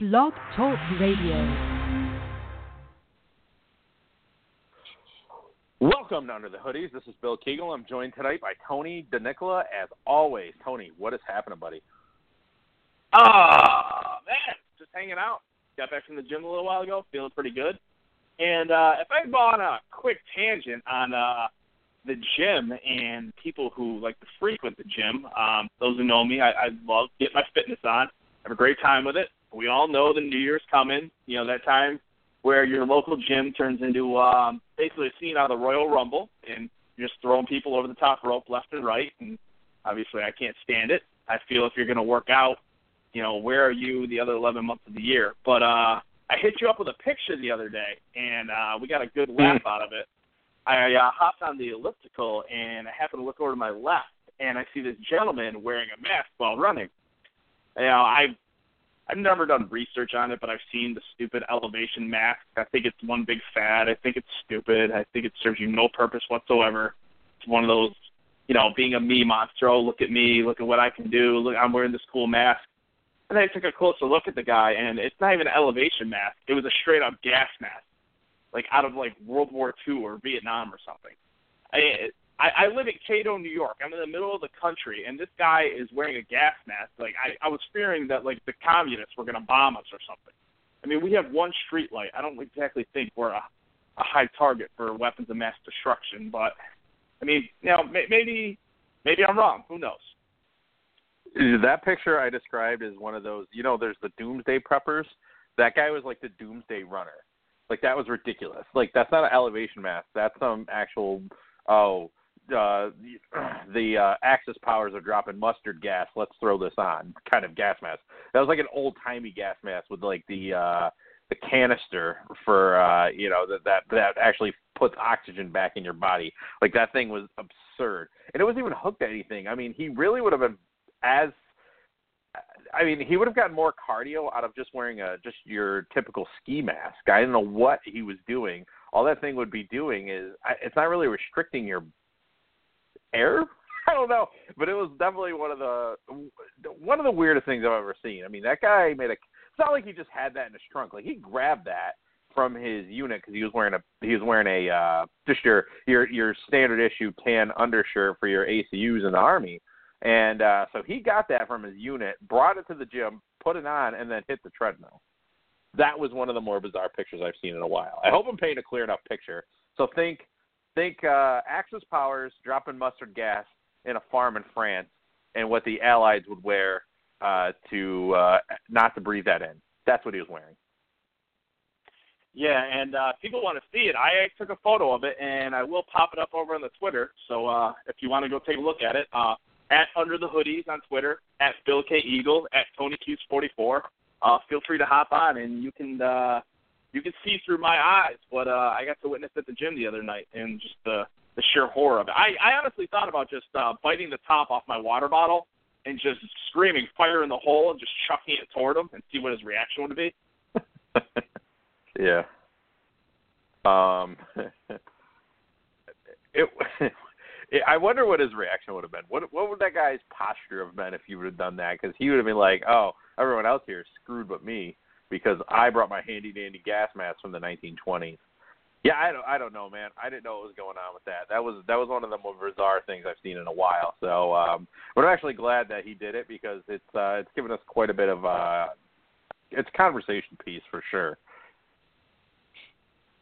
Blog Talk Radio. Welcome to Under the Hoodies. This is Bill Keagle. I'm joined tonight by Tony DeNicola, as always. Tony, what is happening, buddy? Ah, man, just hanging out. Got back from the gym a little while ago, feeling pretty good. And uh, if I go on a quick tangent on uh, the gym and people who like to frequent the gym, um, those who know me, I, I love get my fitness on. Have a great time with it. We all know the New Year's coming. You know that time where your local gym turns into um, basically a scene out of the Royal Rumble, and you're just throwing people over the top rope left and right. And obviously, I can't stand it. I feel if you're going to work out, you know, where are you the other 11 months of the year? But uh, I hit you up with a picture the other day, and uh, we got a good laugh out of it. I uh, hopped on the elliptical, and I happened to look over to my left, and I see this gentleman wearing a mask while running. You know, I've I've never done research on it, but I've seen the stupid elevation mask. I think it's one big fad. I think it's stupid. I think it serves you no purpose whatsoever. It's one of those, you know, being a me monster. Oh, look at me. Look at what I can do. Look, I'm wearing this cool mask. And then I took a closer look at the guy, and it's not even an elevation mask. It was a straight up gas mask, like out of like World War II or Vietnam or something. I I, I live in Cato, New York. I'm in the middle of the country, and this guy is wearing a gas mask. Like I, I was fearing that like the communists were going to bomb us or something. I mean, we have one street light. I don't exactly think we're a, a high target for weapons of mass destruction, but I mean, you may, maybe maybe I'm wrong. Who knows? That picture I described is one of those. You know, there's the doomsday preppers. That guy was like the doomsday runner. Like that was ridiculous. Like that's not an elevation mask. That's some actual oh uh, the uh, Axis powers are dropping mustard gas. Let's throw this on kind of gas mask. That was like an old timey gas mask with like the uh, the canister for uh, you know that that that actually puts oxygen back in your body. Like that thing was absurd, and it wasn't even hooked to anything. I mean, he really would have been as I mean, he would have gotten more cardio out of just wearing a just your typical ski mask. I don't know what he was doing. All that thing would be doing is it's not really restricting your air. I don't know, but it was definitely one of the one of the weirdest things I've ever seen. I mean, that guy made a. It's not like he just had that in his trunk. Like he grabbed that from his unit because he was wearing a he was wearing a uh, just your your your standard issue tan undershirt for your ACUs in the army, and uh, so he got that from his unit, brought it to the gym, put it on, and then hit the treadmill. That was one of the more bizarre pictures I've seen in a while. I hope I'm painting a clear enough picture. So think think uh, Axis powers dropping mustard gas in a farm in France, and what the Allies would wear uh, to uh, not to breathe that in. That's what he was wearing. Yeah, and uh, people want to see it. I took a photo of it, and I will pop it up over on the Twitter. So uh, if you want to go take a look at it, uh, at Under the Hoodies on Twitter, at Bill K Eagle, at Tony Cuse 44. Uh, feel free to hop on, and you can uh, you can see through my eyes what uh, I got to witness at the gym the other night, and just the the sheer horror of it. I, I honestly thought about just uh, biting the top off my water bottle and just screaming "fire in the hole" and just chucking it toward him and see what his reaction would be. yeah. Um. it, it. I wonder what his reaction would have been. What What would that guy's posture have been if he would have done that? Because he would have been like, "Oh, everyone else here is screwed but me." Because I brought my handy dandy gas mask from the 1920s. Yeah, I don't, I don't know, man. I didn't know what was going on with that. That was that was one of the more bizarre things I've seen in a while. So, um, but I'm actually glad that he did it because it's uh, it's given us quite a bit of uh, it's conversation piece for sure.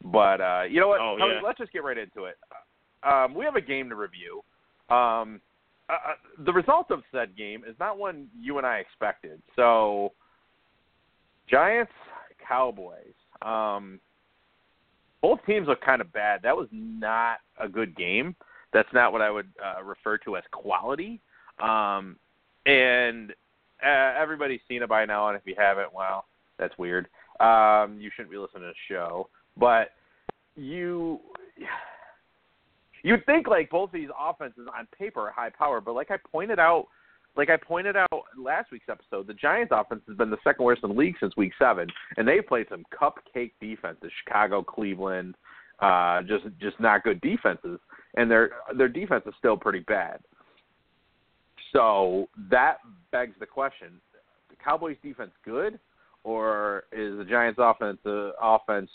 But uh, you know what? Oh, yeah. let's just get right into it. Um, we have a game to review. Um, uh, the result of said game is not one you and I expected. So Giants, Cowboys. Um, both teams look kind of bad. That was not a good game. That's not what I would uh, refer to as quality. Um, and uh, everybody's seen it by now, and if you haven't, well, that's weird. Um, you shouldn't be listening to the show. But you you'd think like both of these offenses on paper are high power, but like I pointed out like I pointed out last week's episode, the Giants offense has been the second worst in the league since week seven, and they've played some cupcake defenses. Chicago, Cleveland, uh, just just not good defenses, and their their defense is still pretty bad. So that begs the question: the Cowboys' defense good, or is the Giants' offense uh, offense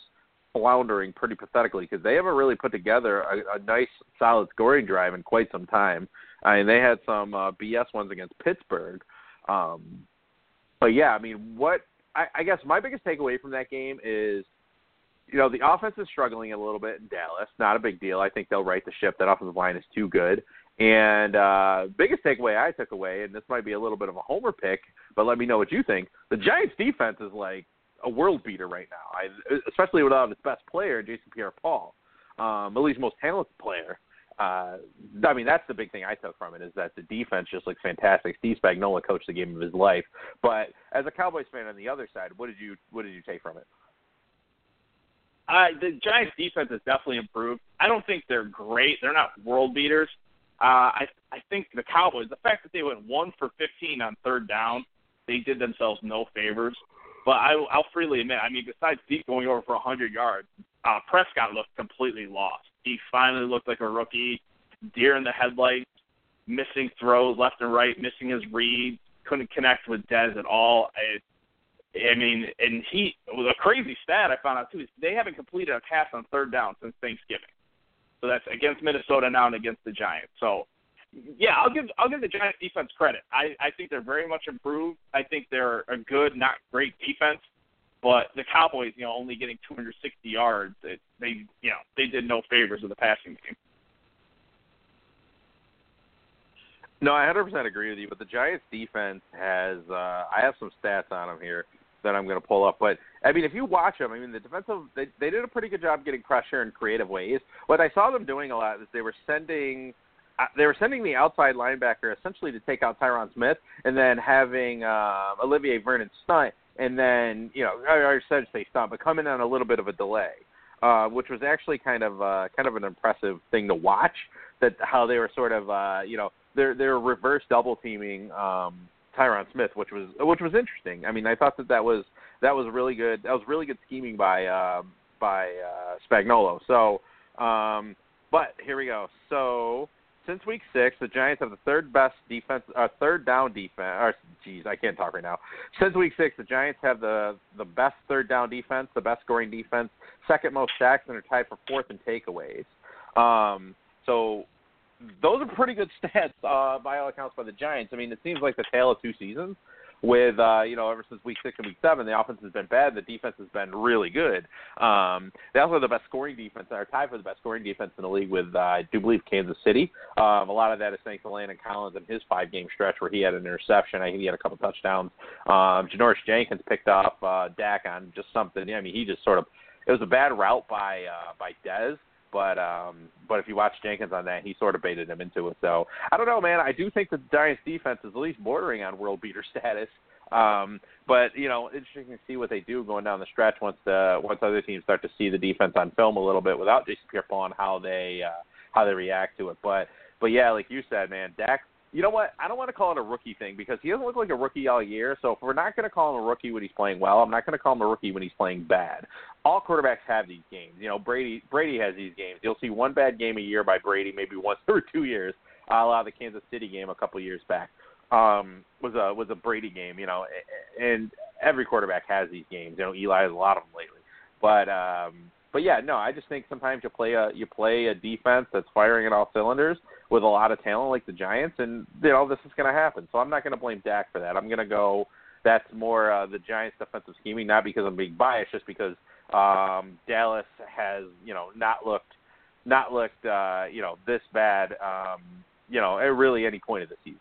floundering pretty pathetically because they haven't really put together a, a nice, solid scoring drive in quite some time. I mean, they had some uh, BS ones against Pittsburgh, um, but yeah, I mean, what I, I guess my biggest takeaway from that game is you know, the offense is struggling a little bit in Dallas. Not a big deal. I think they'll right the ship. That offensive line is too good. And uh biggest takeaway I took away, and this might be a little bit of a homer pick, but let me know what you think. The Giants defense is like a world beater right now. I especially without its best player, Jason Pierre Paul. Um, at least most talented player. Uh, I mean, that's the big thing I took from it is that the defense just looks fantastic. Steve Spagnuolo coached the game of his life. But as a Cowboys fan on the other side, what did you what did you take from it? Uh, the Giants' defense has definitely improved. I don't think they're great. They're not world beaters. Uh, I I think the Cowboys, the fact that they went one for 15 on third down, they did themselves no favors. But I, I'll freely admit, I mean, besides Zeke going over for 100 yards, uh, Prescott looked completely lost. He finally looked like a rookie, deer in the headlights, missing throws left and right, missing his read, couldn't connect with Dez at all. It, I mean, and he was a crazy stat I found out too they haven't completed a pass on third down since Thanksgiving. So that's against Minnesota now and against the Giants. So yeah, I'll give I'll give the Giants defense credit. I I think they're very much improved. I think they're a good, not great defense. But the Cowboys, you know, only getting 260 yards, it, they you know they did no favors with the passing game. No, I 100% agree with you. But the Giants' defense has, uh, I have some stats on them here that I'm going to pull up. But I mean, if you watch them, I mean, the defensive they they did a pretty good job getting pressure in creative ways. What I saw them doing a lot is they were sending. Uh, they were sending the outside linebacker essentially to take out Tyron Smith, and then having uh, Olivier Vernon stunt, and then you know, I, I said say stunt, but coming on a little bit of a delay, uh, which was actually kind of uh, kind of an impressive thing to watch. That how they were sort of uh, you know they're they're reverse double teaming um, Tyron Smith, which was which was interesting. I mean, I thought that that was that was really good. That was really good scheming by uh, by uh, Spagnuolo. So, um, but here we go. So since week six, the Giants have the third best defense, uh, third down defense. Or, geez, I can't talk right now. Since week six, the Giants have the the best third down defense, the best scoring defense, second most sacks, and are tied for fourth in takeaways. Um, so those are pretty good stats uh, by all accounts by the Giants. I mean, it seems like the tale of two seasons. With uh, you know, ever since week six and week seven, the offense has been bad. The defense has been really good. Um, they also have the best scoring defense. They're tied for the best scoring defense in the league with, uh, I do believe, Kansas City. Um, a lot of that is thanks to Landon Collins and his five-game stretch where he had an interception. I think he had a couple touchdowns. Um, Janoris Jenkins picked off uh, Dak on just something. I mean, he just sort of. It was a bad route by uh, by Dez but um, but if you watch Jenkins on that, he sort of baited him into it. So I don't know, man. I do think the Giants' defense is at least bordering on world beater status. Um, but you know, interesting to see what they do going down the stretch once the once other teams start to see the defense on film a little bit without Jason Pierre-Paul and how they uh, how they react to it. But but yeah, like you said, man, Dak you know what? I don't want to call it a rookie thing because he doesn't look like a rookie all year. So if we're not going to call him a rookie when he's playing well, I'm not going to call him a rookie when he's playing bad. All quarterbacks have these games. You know, Brady Brady has these games. You'll see one bad game a year by Brady, maybe once or two years. A la the Kansas City game a couple years back um, was a was a Brady game. You know, and every quarterback has these games. You know, Eli has a lot of them lately. But um, but yeah, no, I just think sometimes you play a you play a defense that's firing at all cylinders with a lot of talent like the Giants, and you know this is going to happen. So I'm not going to blame Dak for that. I'm going to go. That's more uh, the Giants' defensive scheming, not because I'm being biased, just because um, Dallas has you know not looked not looked uh, you know this bad um, you know at really any point of the season.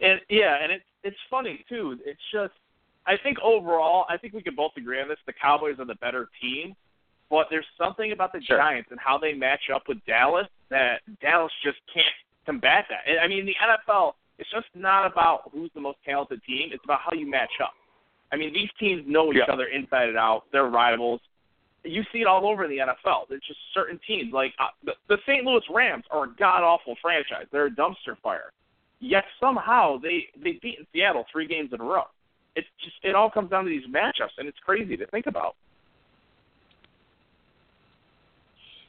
And yeah, and it's it's funny too. It's just I think overall, I think we can both agree on this. The Cowboys are the better team, but there's something about the sure. Giants and how they match up with Dallas that Dallas just can't combat that. I mean, the NFL, it's just not about who's the most talented team. It's about how you match up. I mean, these teams know each yeah. other inside and out. They're rivals. You see it all over the NFL. There's just certain teams like uh, the, the St. Louis Rams are a god awful franchise. They're a dumpster fire. Yet somehow they they beat Seattle three games in a row it's just it all comes down to these matchups, and it's crazy to think about.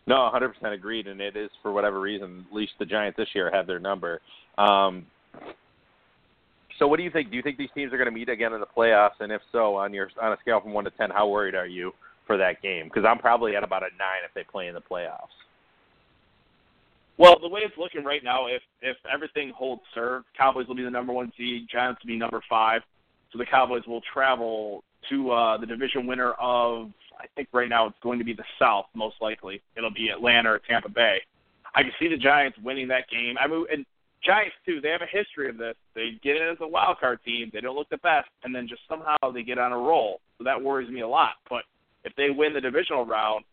No, 100% agreed, and it is for whatever reason. At least the Giants this year had their number. Um, So what do you think? Do you think these teams are going to meet again in the playoffs? And if so, on your on a scale from one to ten, how worried are you for that game? Because I'm probably at about a nine if they play in the playoffs. Well, the way it's looking right now, if if everything holds serve, Cowboys will be the number one seed, Giants will be number five. So the Cowboys will travel to uh, the division winner of, I think right now it's going to be the South, most likely. It'll be Atlanta or Tampa Bay. I can see the Giants winning that game. I mean, and Giants too. They have a history of this. They get in as a wild card team. They don't look the best, and then just somehow they get on a roll. So that worries me a lot. But if they win the divisional round,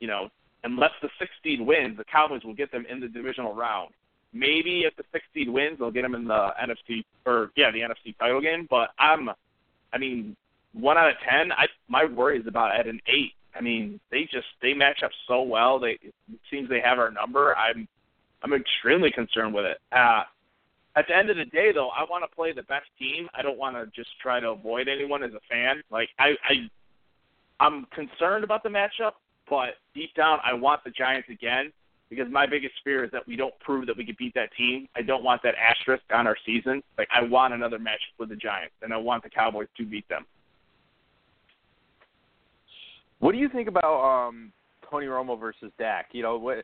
you know, unless the six seed wins, the Cowboys will get them in the divisional round. Maybe if the six seed wins, they'll get them in the NFC or yeah, the NFC title game. But I'm, I mean, one out of ten. I my worry is about at an eight. I mean, they just they match up so well. They it seems they have our number. I'm I'm extremely concerned with it. Uh, at the end of the day, though, I want to play the best team. I don't want to just try to avoid anyone as a fan. Like I, I I'm concerned about the matchup, but deep down, I want the Giants again because my biggest fear is that we don't prove that we can beat that team. I don't want that asterisk on our season. Like I want another match with the Giants, and I want the Cowboys to beat them. What do you think about um, Tony Romo versus Dak? You know, what,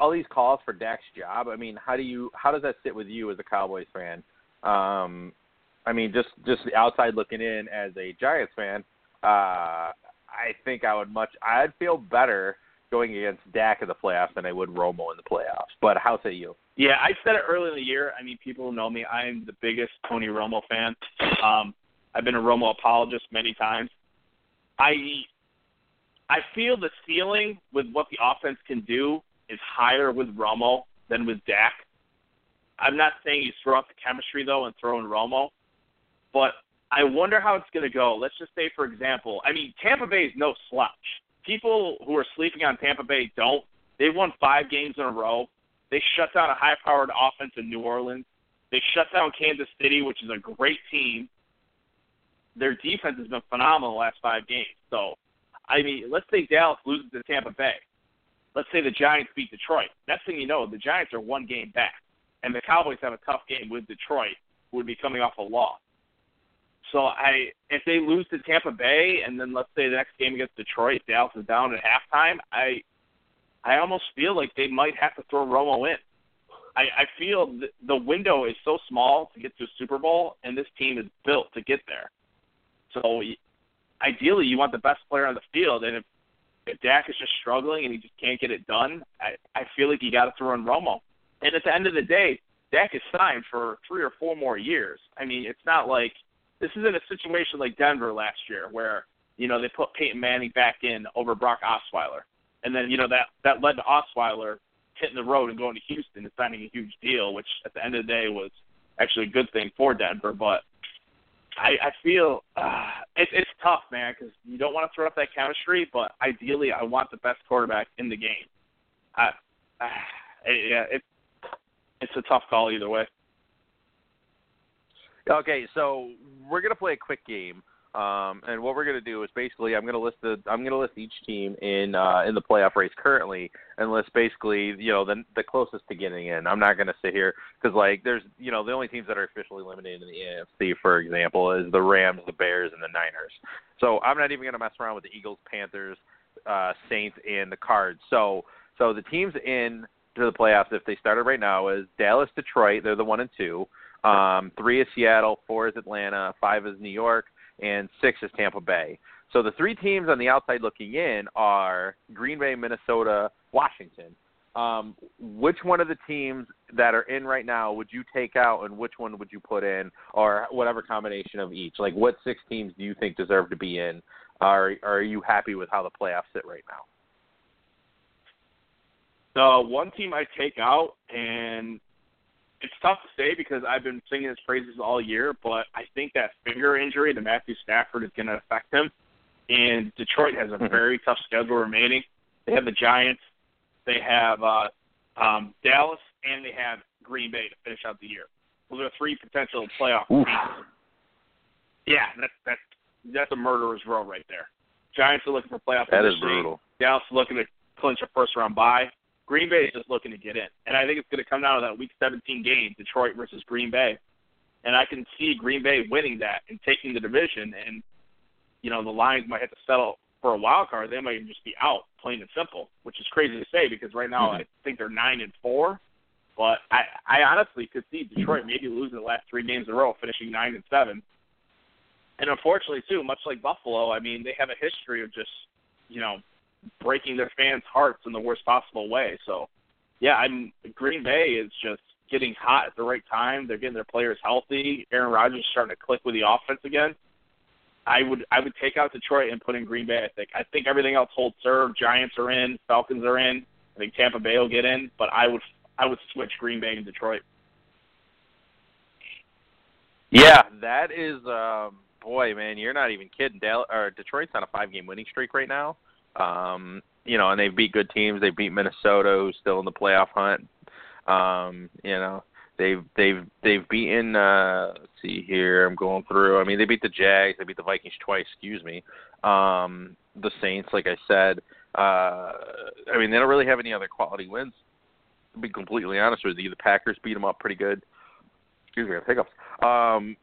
all these calls for Dak's job. I mean, how do you how does that sit with you as a Cowboys fan? Um, I mean, just just the outside looking in as a Giants fan, uh, I think I would much I'd feel better going against Dak in the playoffs than I would Romo in the playoffs. But how say you? Yeah, I said it early in the year. I mean, people know me. I'm the biggest Tony Romo fan. Um, I've been a Romo apologist many times. I I feel the ceiling with what the offense can do is higher with Romo than with Dak. I'm not saying you throw out the chemistry though and throw in Romo, but I wonder how it's going to go. Let's just say, for example, I mean, Tampa Bay is no slouch. People who are sleeping on Tampa Bay don't. They've won five games in a row. They shut down a high-powered offense in New Orleans. They shut down Kansas City, which is a great team. Their defense has been phenomenal the last five games. So, I mean, let's say Dallas loses to Tampa Bay. Let's say the Giants beat Detroit. Next thing you know, the Giants are one game back, and the Cowboys have a tough game with Detroit, who would be coming off a loss. So I, if they lose to Tampa Bay, and then let's say the next game against Detroit, Dallas is down at halftime, I, I almost feel like they might have to throw Romo in. I, I feel th- the window is so small to get to a Super Bowl, and this team is built to get there. So ideally, you want the best player on the field, and if if Dak is just struggling and he just can't get it done, I, I feel like you got to throw in Romo. And at the end of the day, Dak is signed for three or four more years. I mean, it's not like this isn't a situation like Denver last year where you know they put Peyton Manning back in over Brock Osweiler, and then you know that that led to Osweiler hitting the road and going to Houston and signing a huge deal, which at the end of the day was actually a good thing for Denver. But I, I feel uh, it, it's tough, man, because you don't want to throw up that chemistry, but ideally, I want the best quarterback in the game. I, uh, yeah, it, it's a tough call either way. Okay, so we're gonna play a quick game, um, and what we're gonna do is basically I'm gonna list the I'm gonna list each team in uh, in the playoff race currently, and list basically you know the the closest to getting in. I'm not gonna sit here because like there's you know the only teams that are officially eliminated in the AFC, for example, is the Rams, the Bears, and the Niners. So I'm not even gonna mess around with the Eagles, Panthers, uh, Saints, and the Cards. So so the teams in to the playoffs if they started right now is Dallas, Detroit. They're the one and two. Um, three is Seattle, four is Atlanta, five is New York, and six is Tampa Bay. So the three teams on the outside looking in are Green Bay, Minnesota, Washington. Um, which one of the teams that are in right now would you take out, and which one would you put in, or whatever combination of each? Like, what six teams do you think deserve to be in? Are Are you happy with how the playoffs sit right now? The one team I take out, and it's tough to say because I've been singing his praises all year, but I think that finger injury to Matthew Stafford is going to affect him. And Detroit has a Mm-hmm. very tough schedule remaining. They have the Giants, they have uh, um, Dallas, and they have Green Bay to finish out the year. Those are three potential playoff Oof. teams. Yeah, that's that's that's a murderer's row right there. Giants are looking for playoff That is brutal. Dallas looking to clinch a first round bye. Green Bay is just looking to get in, and I think it's going to come down to that Week 17 game, Detroit versus Green Bay. and I can see Green Bay winning that and taking the division. And you know, the Lions might have to settle for a wild card. They might just be out, plain and simple, which is crazy to say because right now Mm-hmm. I think they're nine and four. But I, I honestly could see Detroit maybe losing the last three games in a row, finishing nine and seven. And unfortunately, too, much like Buffalo, I mean, they have a history of just, you know, breaking their fans' hearts in the worst possible way. So, yeah, I'm Green Bay is just getting hot at the right time. They're getting their players healthy. Aaron Rodgers is starting to click with the offense again. I would I would take out Detroit and put in Green Bay. I think I think everything else holds serve. Giants are in, Falcons are in. I think Tampa Bay will get in, but I would I would switch Green Bay and Detroit. Yeah, that is um boy, man, you're not even kidding. Dal- or Detroit's on a five game winning streak right now. Um, you know, and they beat good teams. They beat Minnesota, who's still in the playoff hunt. Um, you know, they've they've they've beaten uh let's see here, I'm going through. I mean, they beat the Jags, they beat the Vikings twice, excuse me. Um, the Saints, like I said. Uh I mean, they don't really have any other quality wins. To be completely honest with you, the Packers beat them up pretty good. Excuse me, I have hiccups. Um,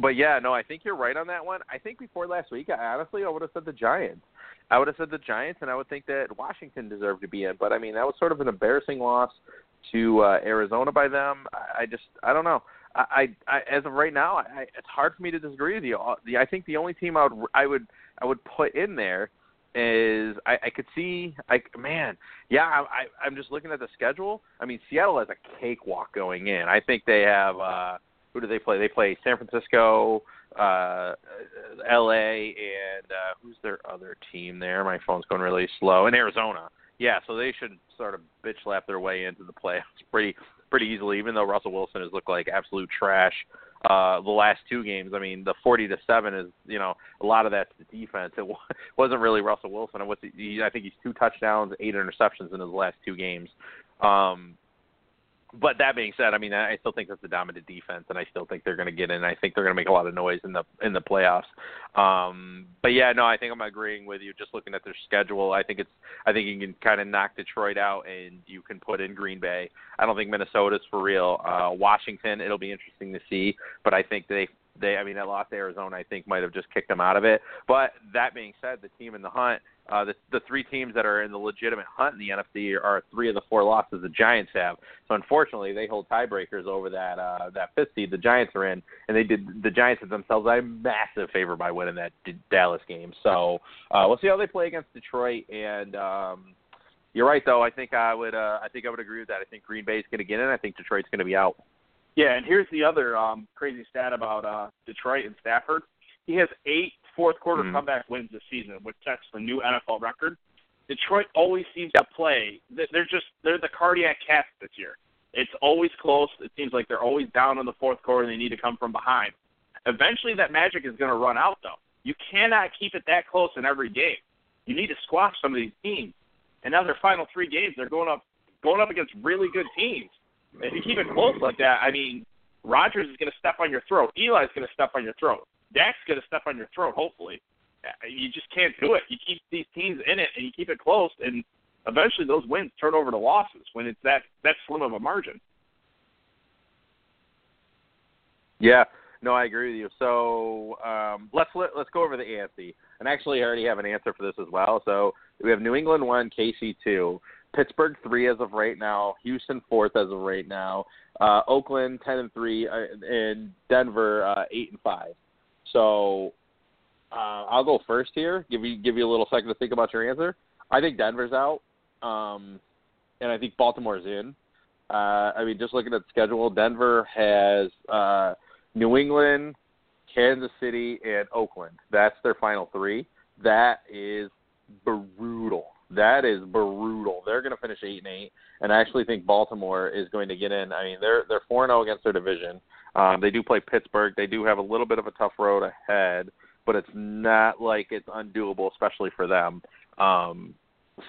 but yeah, no, I think you're right on that one. I think before last week, I honestly, I would have said the Giants. I would have said the Giants, and I would think that Washington deserved to be in. But I mean, that was sort of an embarrassing loss to uh, Arizona by them. I, I just, I don't know. I, I, I as of right now, I, I, it's hard for me to disagree with you. Uh, The, I think the only team I would, I would, I would put in there is I, I could see, I man, yeah, I, I, I'm just looking at the schedule. I mean, Seattle has a cakewalk going in. I think they have. uh who do they play? They play San Francisco, uh, L.A., and uh, who's their other team there? My phone's going really slow. And Arizona. Yeah, so they should sort of bitch slap their way into the playoffs pretty pretty easily. Even though Russell Wilson has looked like absolute trash uh, the last two games. I mean, the forty to seven is you know a lot of that's the defense. It wa- wasn't really Russell Wilson. It was he, I think he's two touchdowns, eight interceptions in his last two games. Um, but that being said, I mean, I still think that's a dominant defense, and I still think they're going to get in. I think they're going to make a lot of noise in the in the playoffs. Um, but yeah, no, I think I'm agreeing with you. Just looking at their schedule, I think it's I think you can kind of knock Detroit out, and you can put in Green Bay. I don't think Minnesota's for real. Uh, Washington, it'll be interesting to see, but I think they they I mean that lost to Arizona I think might have just kicked them out of it. But that being said, the team in the hunt, uh the the three teams that are in the legitimate hunt in the NFC are three of the four losses the Giants have. So unfortunately they hold tiebreakers over that uh that fifth seed the Giants are in and they did the Giants did themselves a massive favor by winning that D- Dallas game. So uh we'll see how they play against Detroit and um you're right though. I think I would uh I think I would agree with that. I think Green Bay's going to get in. I think Detroit's going to be out. Yeah, and here's the other um, crazy stat about uh, Detroit and Stafford. He has eight fourth quarter Mhm. comeback wins this season, which sets the new NFL record. Detroit always seems to play. they- They're just they're the cardiac cats this year. It's always close. It seems like they're always down in the fourth quarter and they need to come from behind. Eventually, that magic is going to run out, though. You cannot keep it that close in every game. You need to squash some of these teams. And now their final three games, they're going up going up against really good teams. If you keep it close like that, I mean, Rodgers is going to step on your throat. Eli's going to step on your throat. Dak's going to step on your throat. Hopefully, Uh, you just can't do it. You keep these teams in it, and you keep it close, and eventually those wins turn over to losses when it's that that slim of a margin. Yeah, no, I agree with you. So um, let's let, let's go over the AFC. And actually, I already have an answer for this as well. So we have New England one, KC two, Pittsburgh three as of right now, Houston fourth as of right now, uh, Oakland ten and three, uh, and Denver uh, eight and five. So uh, I'll go first here. Give you give you a little second to think about your answer. I think Denver's out, um, and I think Baltimore's in. Uh, I mean, just looking at the schedule, Denver has uh, New England, Kansas City, and Oakland. That's their final three. That is brutal. That is brutal. They're going to finish eight and eight, and I actually think Baltimore is going to get in. I mean, they're they're four and zero against their division. Um, they do play Pittsburgh. They do have a little bit of a tough road ahead, but it's not like it's undoable, especially for them. Um,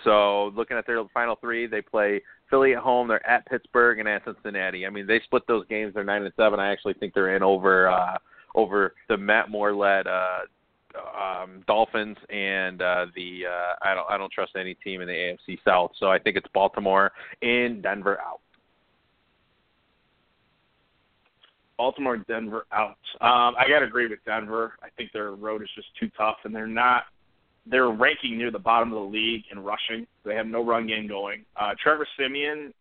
so looking at their final three, they play Philly at home, they're at Pittsburgh and at Cincinnati. I mean, they split those games. They're nine and seven. I actually think they're in over uh, over the Matt Moore led uh, um, Dolphins and uh, the uh, I don't I don't trust any team in the AFC South. So I think it's Baltimore and Denver out. Baltimore, Denver out. Um, I got to agree with Denver. I think their road is just too tough, and they're not. They're ranking near the bottom of the league in rushing. They have no run game going. Uh, Trevor Siemian,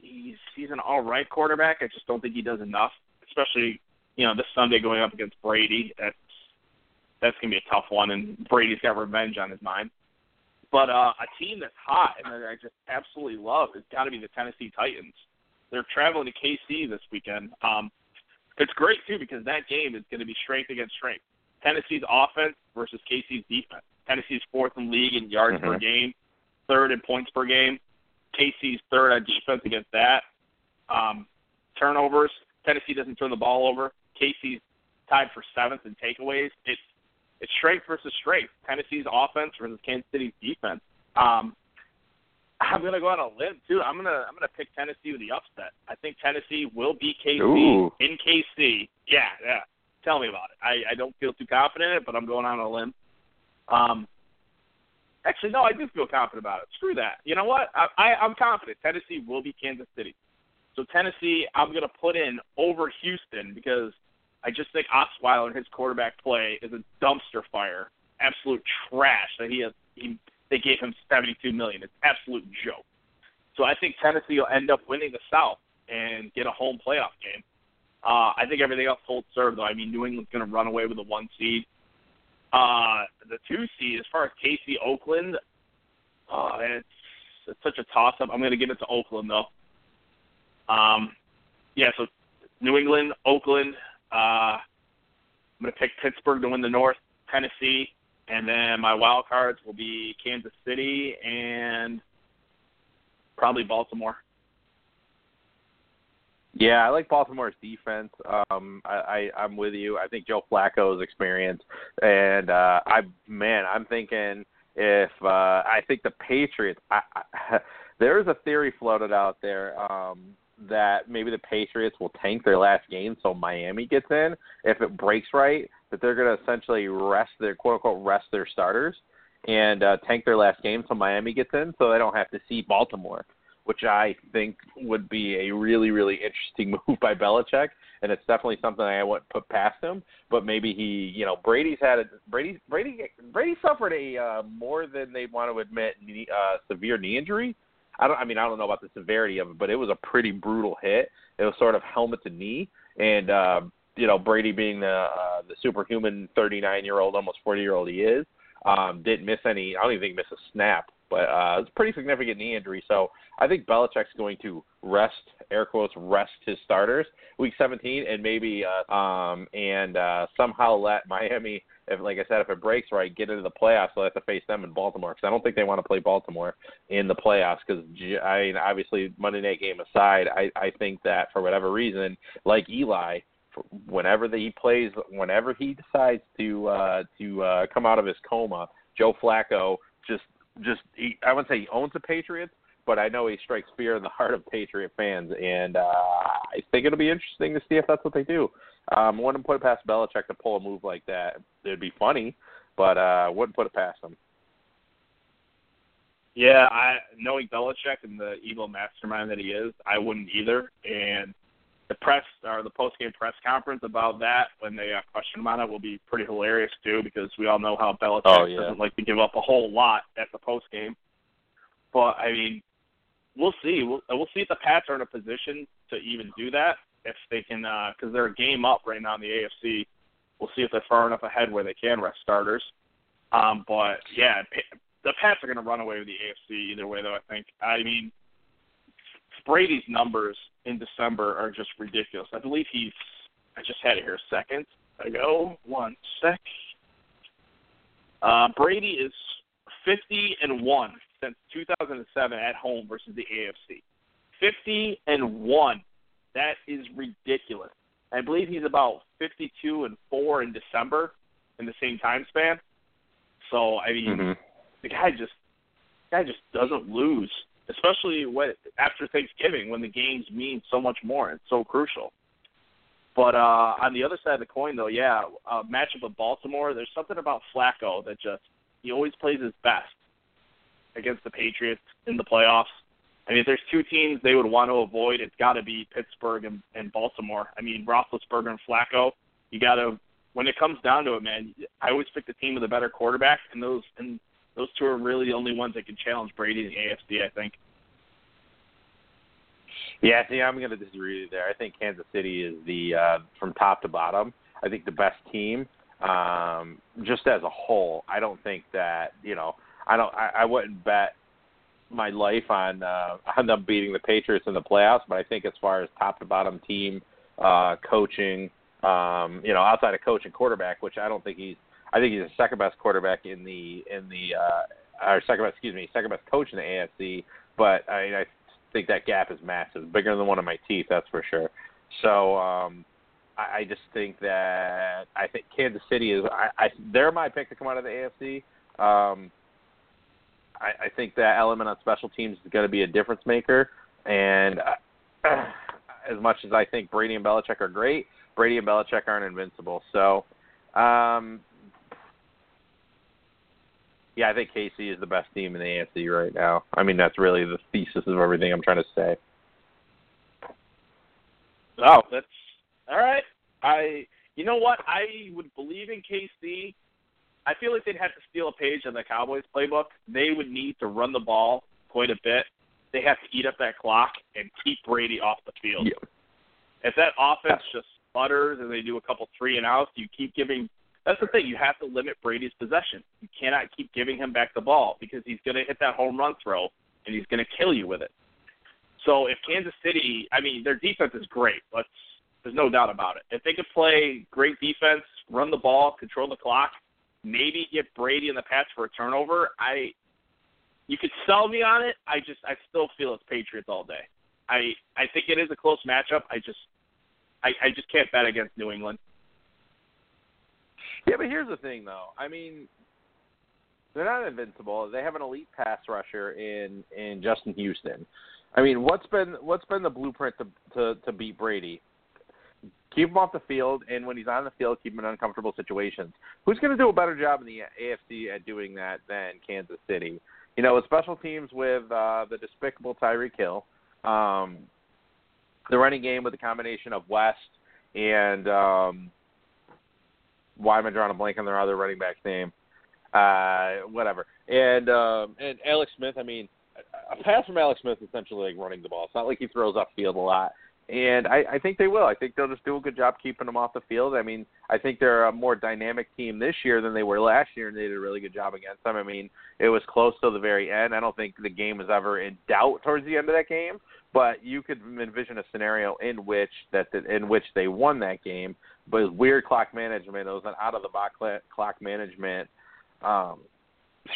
he's he's an all right quarterback. I just don't think he does enough, especially you know this Sunday going up against Brady. That's that's gonna be a tough one, and Brady's got revenge on his mind. But uh, a team that's hot and that I just absolutely love has got to be the Tennessee Titans. They're traveling to KC this weekend. Um, it's great too because that game is going to be strength against strength. Tennessee's offense versus KC's defense. Tennessee's fourth in league in yards Mm-hmm. per game, third in points per game. KC's third on defense against that. Um, turnovers. Tennessee doesn't turn the ball over. KC's tied for seventh in takeaways. It's it's strength versus strength. Tennessee's offense versus Kansas City's defense. Um, I'm gonna go on a limb too. I'm gonna I'm gonna pick Tennessee with the upset. I think Tennessee will beat KC Ooh. in KC. Yeah, yeah. Tell me about it. I, I don't feel too confident in it, but I'm going on a limb. Um, actually, no, I do feel confident about it. Screw that. You know what? I, I I'm confident Tennessee will beat Kansas City. So Tennessee, I'm gonna put in over Houston because I just think Osweiler and his quarterback play is a dumpster fire, absolute trash. That he has, he they gave him 72 million. It's absolute joke. So I think Tennessee will end up winning the South and get a home playoff game. Uh, I think everything else holds serve, though. I mean, New England's going to run away with the one seed. Uh, the two seed, as far as KC Oakland, uh, it's it's such a toss up. I'm going to give it to Oakland though. Um, yeah, so New England, Oakland. Uh, I'm going to pick Pittsburgh to win the North, Tennessee, and then my wild cards will be Kansas City and probably Baltimore. Yeah, I like Baltimore's defense. Um, I, I I'm with you. I think Joe Flacco's experience, and uh, I man, I'm thinking if uh, I think the Patriots. I, I, there's a theory floated out there um, that maybe the Patriots will tank their last game so Miami gets in. If it breaks right, that they're going to essentially rest their quote unquote rest their starters and uh, tank their last game so Miami gets in, so they don't have to see Baltimore which I think would be a really, really interesting move by Belichick, and it's definitely something I wouldn't put past him. But maybe he, you know, Brady's had a Brady, Brady, Brady suffered a uh, more than they want to admit knee, uh, severe knee injury. I don't, I mean, I don't know about the severity of it, but it was a pretty brutal hit. It was sort of helmet to knee, and uh, you know, Brady being the uh, the superhuman 39 year old, almost 40 year old he is, um, didn't miss any. I don't even think he missed a snap but uh, it's a pretty significant knee injury. So I think Belichick's going to rest, air quotes, rest his starters week 17, and maybe uh, um, and uh, somehow let Miami, if like I said, if it breaks right, get into the playoffs. So they have to face them in Baltimore because I don't think they want to play Baltimore in the playoffs. Because I mean, obviously Monday night game aside, I I think that for whatever reason, like Eli whenever that he plays, whenever he decides to uh, to uh, come out of his coma, Joe Flacco just just he, I wouldn't say he owns the Patriots, but I know he strikes fear in the heart of Patriot fans, and uh, I think it'll be interesting to see if that's what they do. Um, wouldn't put it past Belichick to pull a move like that. It'd be funny, but uh, wouldn't put it past him. Yeah, I knowing Belichick and the evil mastermind that he is, I wouldn't either. And the press or the post game press conference about that when they uh, question him on it will be pretty hilarious too because we all know how Belichick Oh, yeah. doesn't like to give up a whole lot at the post game. But I mean, we'll see. We'll we'll see if the Pats are in a position to even do that if they can because they're a game up right now in the AFC. We'll see if they're far enough ahead where they can rest starters. Um, but yeah, the Pats are going to run away with the AFC either way, though. I think. I mean, Brady's numbers in December are just ridiculous. I believe he's. I just had it here a second ago. One sec. Uh, Brady is 50 and one since 2007 at home versus the AFC. 50 and one. That is ridiculous. I believe he's about 52 and four in December in the same time span. So I mean, Mm-hmm. the guy just the guy just doesn't lose, especially when after Thanksgiving when the games mean so much more. It's so crucial. But uh on the other side of the coin, though, yeah, uh, matchup with Baltimore. There's something about Flacco that just he always plays his best against the Patriots in the playoffs. I mean, if there's two teams they would want to avoid, it's got to be Pittsburgh and, and Baltimore. I mean, Roethlisberger and Flacco. You got to when it comes down to it, man. I always pick the team with a better quarterback, and those and those two are really the only ones that can challenge Brady in the AFC. I think. Yeah, see, I'm going to disagree with you there. I think Kansas City is the uh, from top to bottom. I think the best team, um, just as a whole. I don't think that you know. I don't. I, I wouldn't bet my life on uh, on them beating the Patriots in the playoffs, but I think as far as top to bottom team, uh, coaching, um, you know, outside of coach and quarterback, which I don't think he's. I think he's the second best quarterback in the in the uh, or second best, excuse me, second best coach in the AFC. But I, I think that gap is massive, bigger than one of my teeth, that's for sure. So um, I, I just think that I think Kansas City is. I, I they're my pick to come out of the AFC. Um, I, I think that element on special teams is going to be a difference maker. And uh, as much as I think Brady and Belichick are great, Brady and Belichick aren't invincible. So, um, yeah, I think KC is the best team in the AFC right now. I mean, that's really the thesis of everything I'm trying to say. Oh, that's all right. I, you know what? I would believe in KC I feel like they'd have to steal a page on the Cowboys playbook. They would need to run the ball quite a bit. They have to eat up that clock and keep Brady off the field. Yep. If that offense just sputters and they do a couple three and outs, you keep giving. That's the thing. You have to limit Brady's possession. You cannot keep giving him back the ball because he's going to hit that home run throw and he's going to kill you with it. So if Kansas City, I mean, their defense is great. Let's. There's no doubt about it. If they could play great defense, run the ball, control the clock, maybe get Brady in the patch for a turnover. I you could sell me on it. I just I still feel it's Patriots all day. I I think it is a close matchup. I just I, I just can't bet against New England. Yeah, but here's the thing though. I mean they're not invincible. They have an elite pass rusher in in Justin Houston. I mean, what's been what's been the blueprint to to, to beat Brady? Keep him off the field, and when he's on the field, keep him in uncomfortable situations. Who's going to do a better job in the AFC at doing that than Kansas City? You know, with special teams with uh, the despicable Tyreek Hill, um, the running game with a combination of West and um, why am I drawing a blank on their other running back's name? Uh, whatever. And um, and Alex Smith. I mean, a pass from Alex Smith essentially like running the ball. It's not like he throws off field a lot and I, I think they will. I think they'll just do a good job keeping them off the field. I mean, I think they're a more dynamic team this year than they were last year, and they did a really good job against them. I mean, it was close till the very end. I don't think the game was ever in doubt towards the end of that game, but you could envision a scenario in which that in which they won that game. But weird clock management. It was an out of the box clock management um,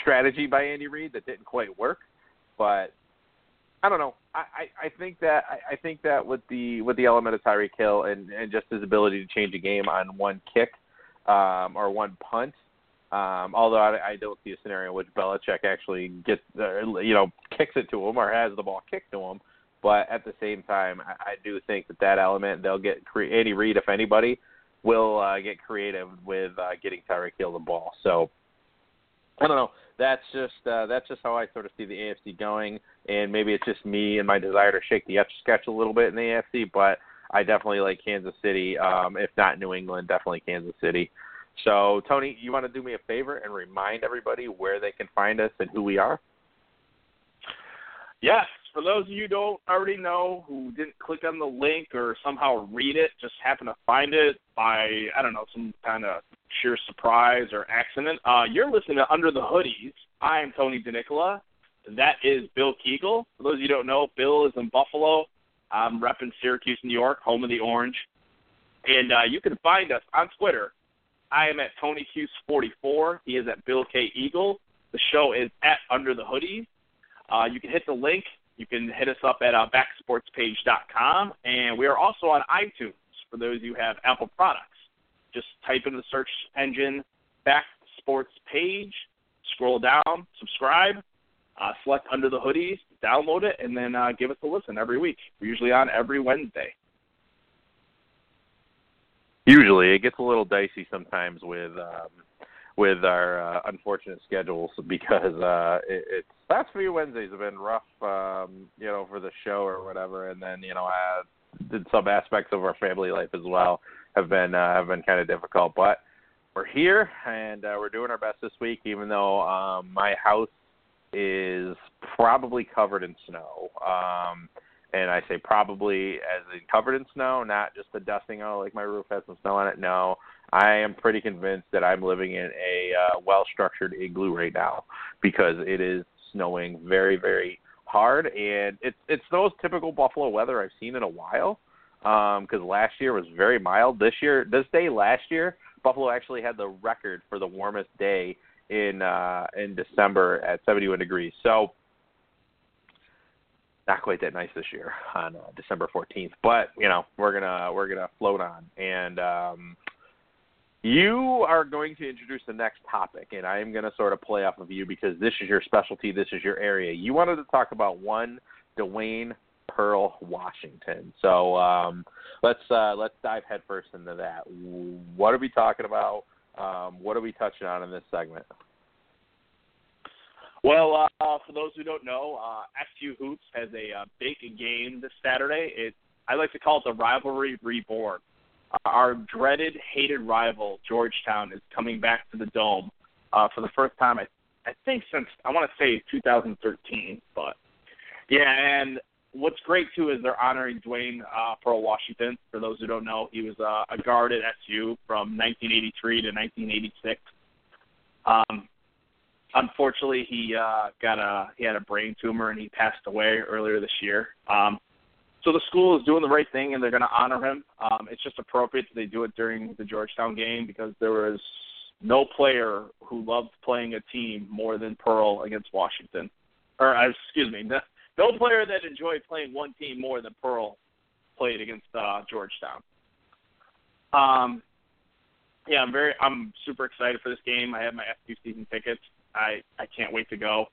strategy by Andy Reid that didn't quite work. But I don't know. I, I, think that I, I think that with the with the element of Tyreek Hill and and just his ability to change a game on one kick um, or one punt. Um, although I, I don't see a scenario in which Belichick actually gets uh, you know kicks it to him or has the ball kicked to him. But at the same time, I, I do think that that element they'll get cre- Andy Reid, if anybody, will uh, get creative with uh, getting Tyreek Hill the ball. So I don't know that's just uh, that's just how I sort of see the AFC going, and maybe it's just me and my desire to shake the etch sketch a little bit in the AFC, but I definitely like Kansas City, um, if not New England, definitely Kansas City. So, Tony, you want to do me a favor and remind everybody where they can find us and who we are? Yes, for those of you who don't already know, who didn't click on the link or somehow read it, just happen to find it by I don't know some kind of sheer surprise or accident, uh, you're listening to Under the Hoodies. I am Tony DeNicola. That is Bill Keagle. For those of you who don't know, Bill is in Buffalo. I'm repping Syracuse, New York, home of the Orange. And uh, you can find us on Twitter. I am at Tony Cuse44. He is at Bill K. Eagle. The show is at Under the Hoodies. Uh, you can hit the link. You can hit us up at uh, backsportspage.com. And we are also on iTunes for those who have Apple products. Just type in the search engine Back Sports Page, scroll down, subscribe, uh, select Under the Hoodies, download it, and then uh, give us a listen every week. We're usually on every Wednesday. Usually, it gets a little dicey sometimes with um, with our uh, unfortunate schedules because uh, it, it's last few Wednesdays have been rough, um, you know, for the show or whatever, and then you know, I did some aspects of our family life as well have been uh, have been kind of difficult, but we're here and uh, we're doing our best this week, even though um, my house is probably covered in snow. Um, and I say probably as in covered in snow, not just the dusting. Oh, like my roof has some snow on it. No, I am pretty convinced that I'm living in a uh, well-structured igloo right now because it is snowing very, very hard, and it's it's those typical Buffalo weather I've seen in a while. Because um, last year was very mild. This year, this day last year, Buffalo actually had the record for the warmest day in uh, in December at 71 degrees. So not quite that nice this year on uh, December 14th, but you know we're gonna we're gonna float on. And um, you are going to introduce the next topic, and I am to sort of play off of you because this is your specialty, this is your area. You wanted to talk about one Dwayne Pearl Washington. So um, let's uh, let's dive headfirst into that. What are we talking about? Um, what are we touching on in this segment? Well, uh, for those who don't know, uh, Hoops has a uh, big game this Saturday. It I like to call it the rivalry reborn. Uh, our dreaded, hated rival Georgetown is coming back to the Dome uh, for the first time. I I think since I want to say 2013, but yeah, and what's great too is they're honoring Dwayne uh, Pearl Washington. For those who don't know, he was uh, a guard at SU from 1983 to 1986. Um, unfortunately, he uh, got a he had a brain tumor and he passed away earlier this year. Um, so the school is doing the right thing and they're going to honor him. Um, it's just appropriate that they do it during the Georgetown game because there was no player who loved playing a team more than Pearl against Washington. Or uh, excuse me, no player that enjoyed playing one team more than Pearl played against uh, Georgetown. Um, yeah, I'm very, I'm super excited for this game. I have my SU season tickets. I I can't wait to go.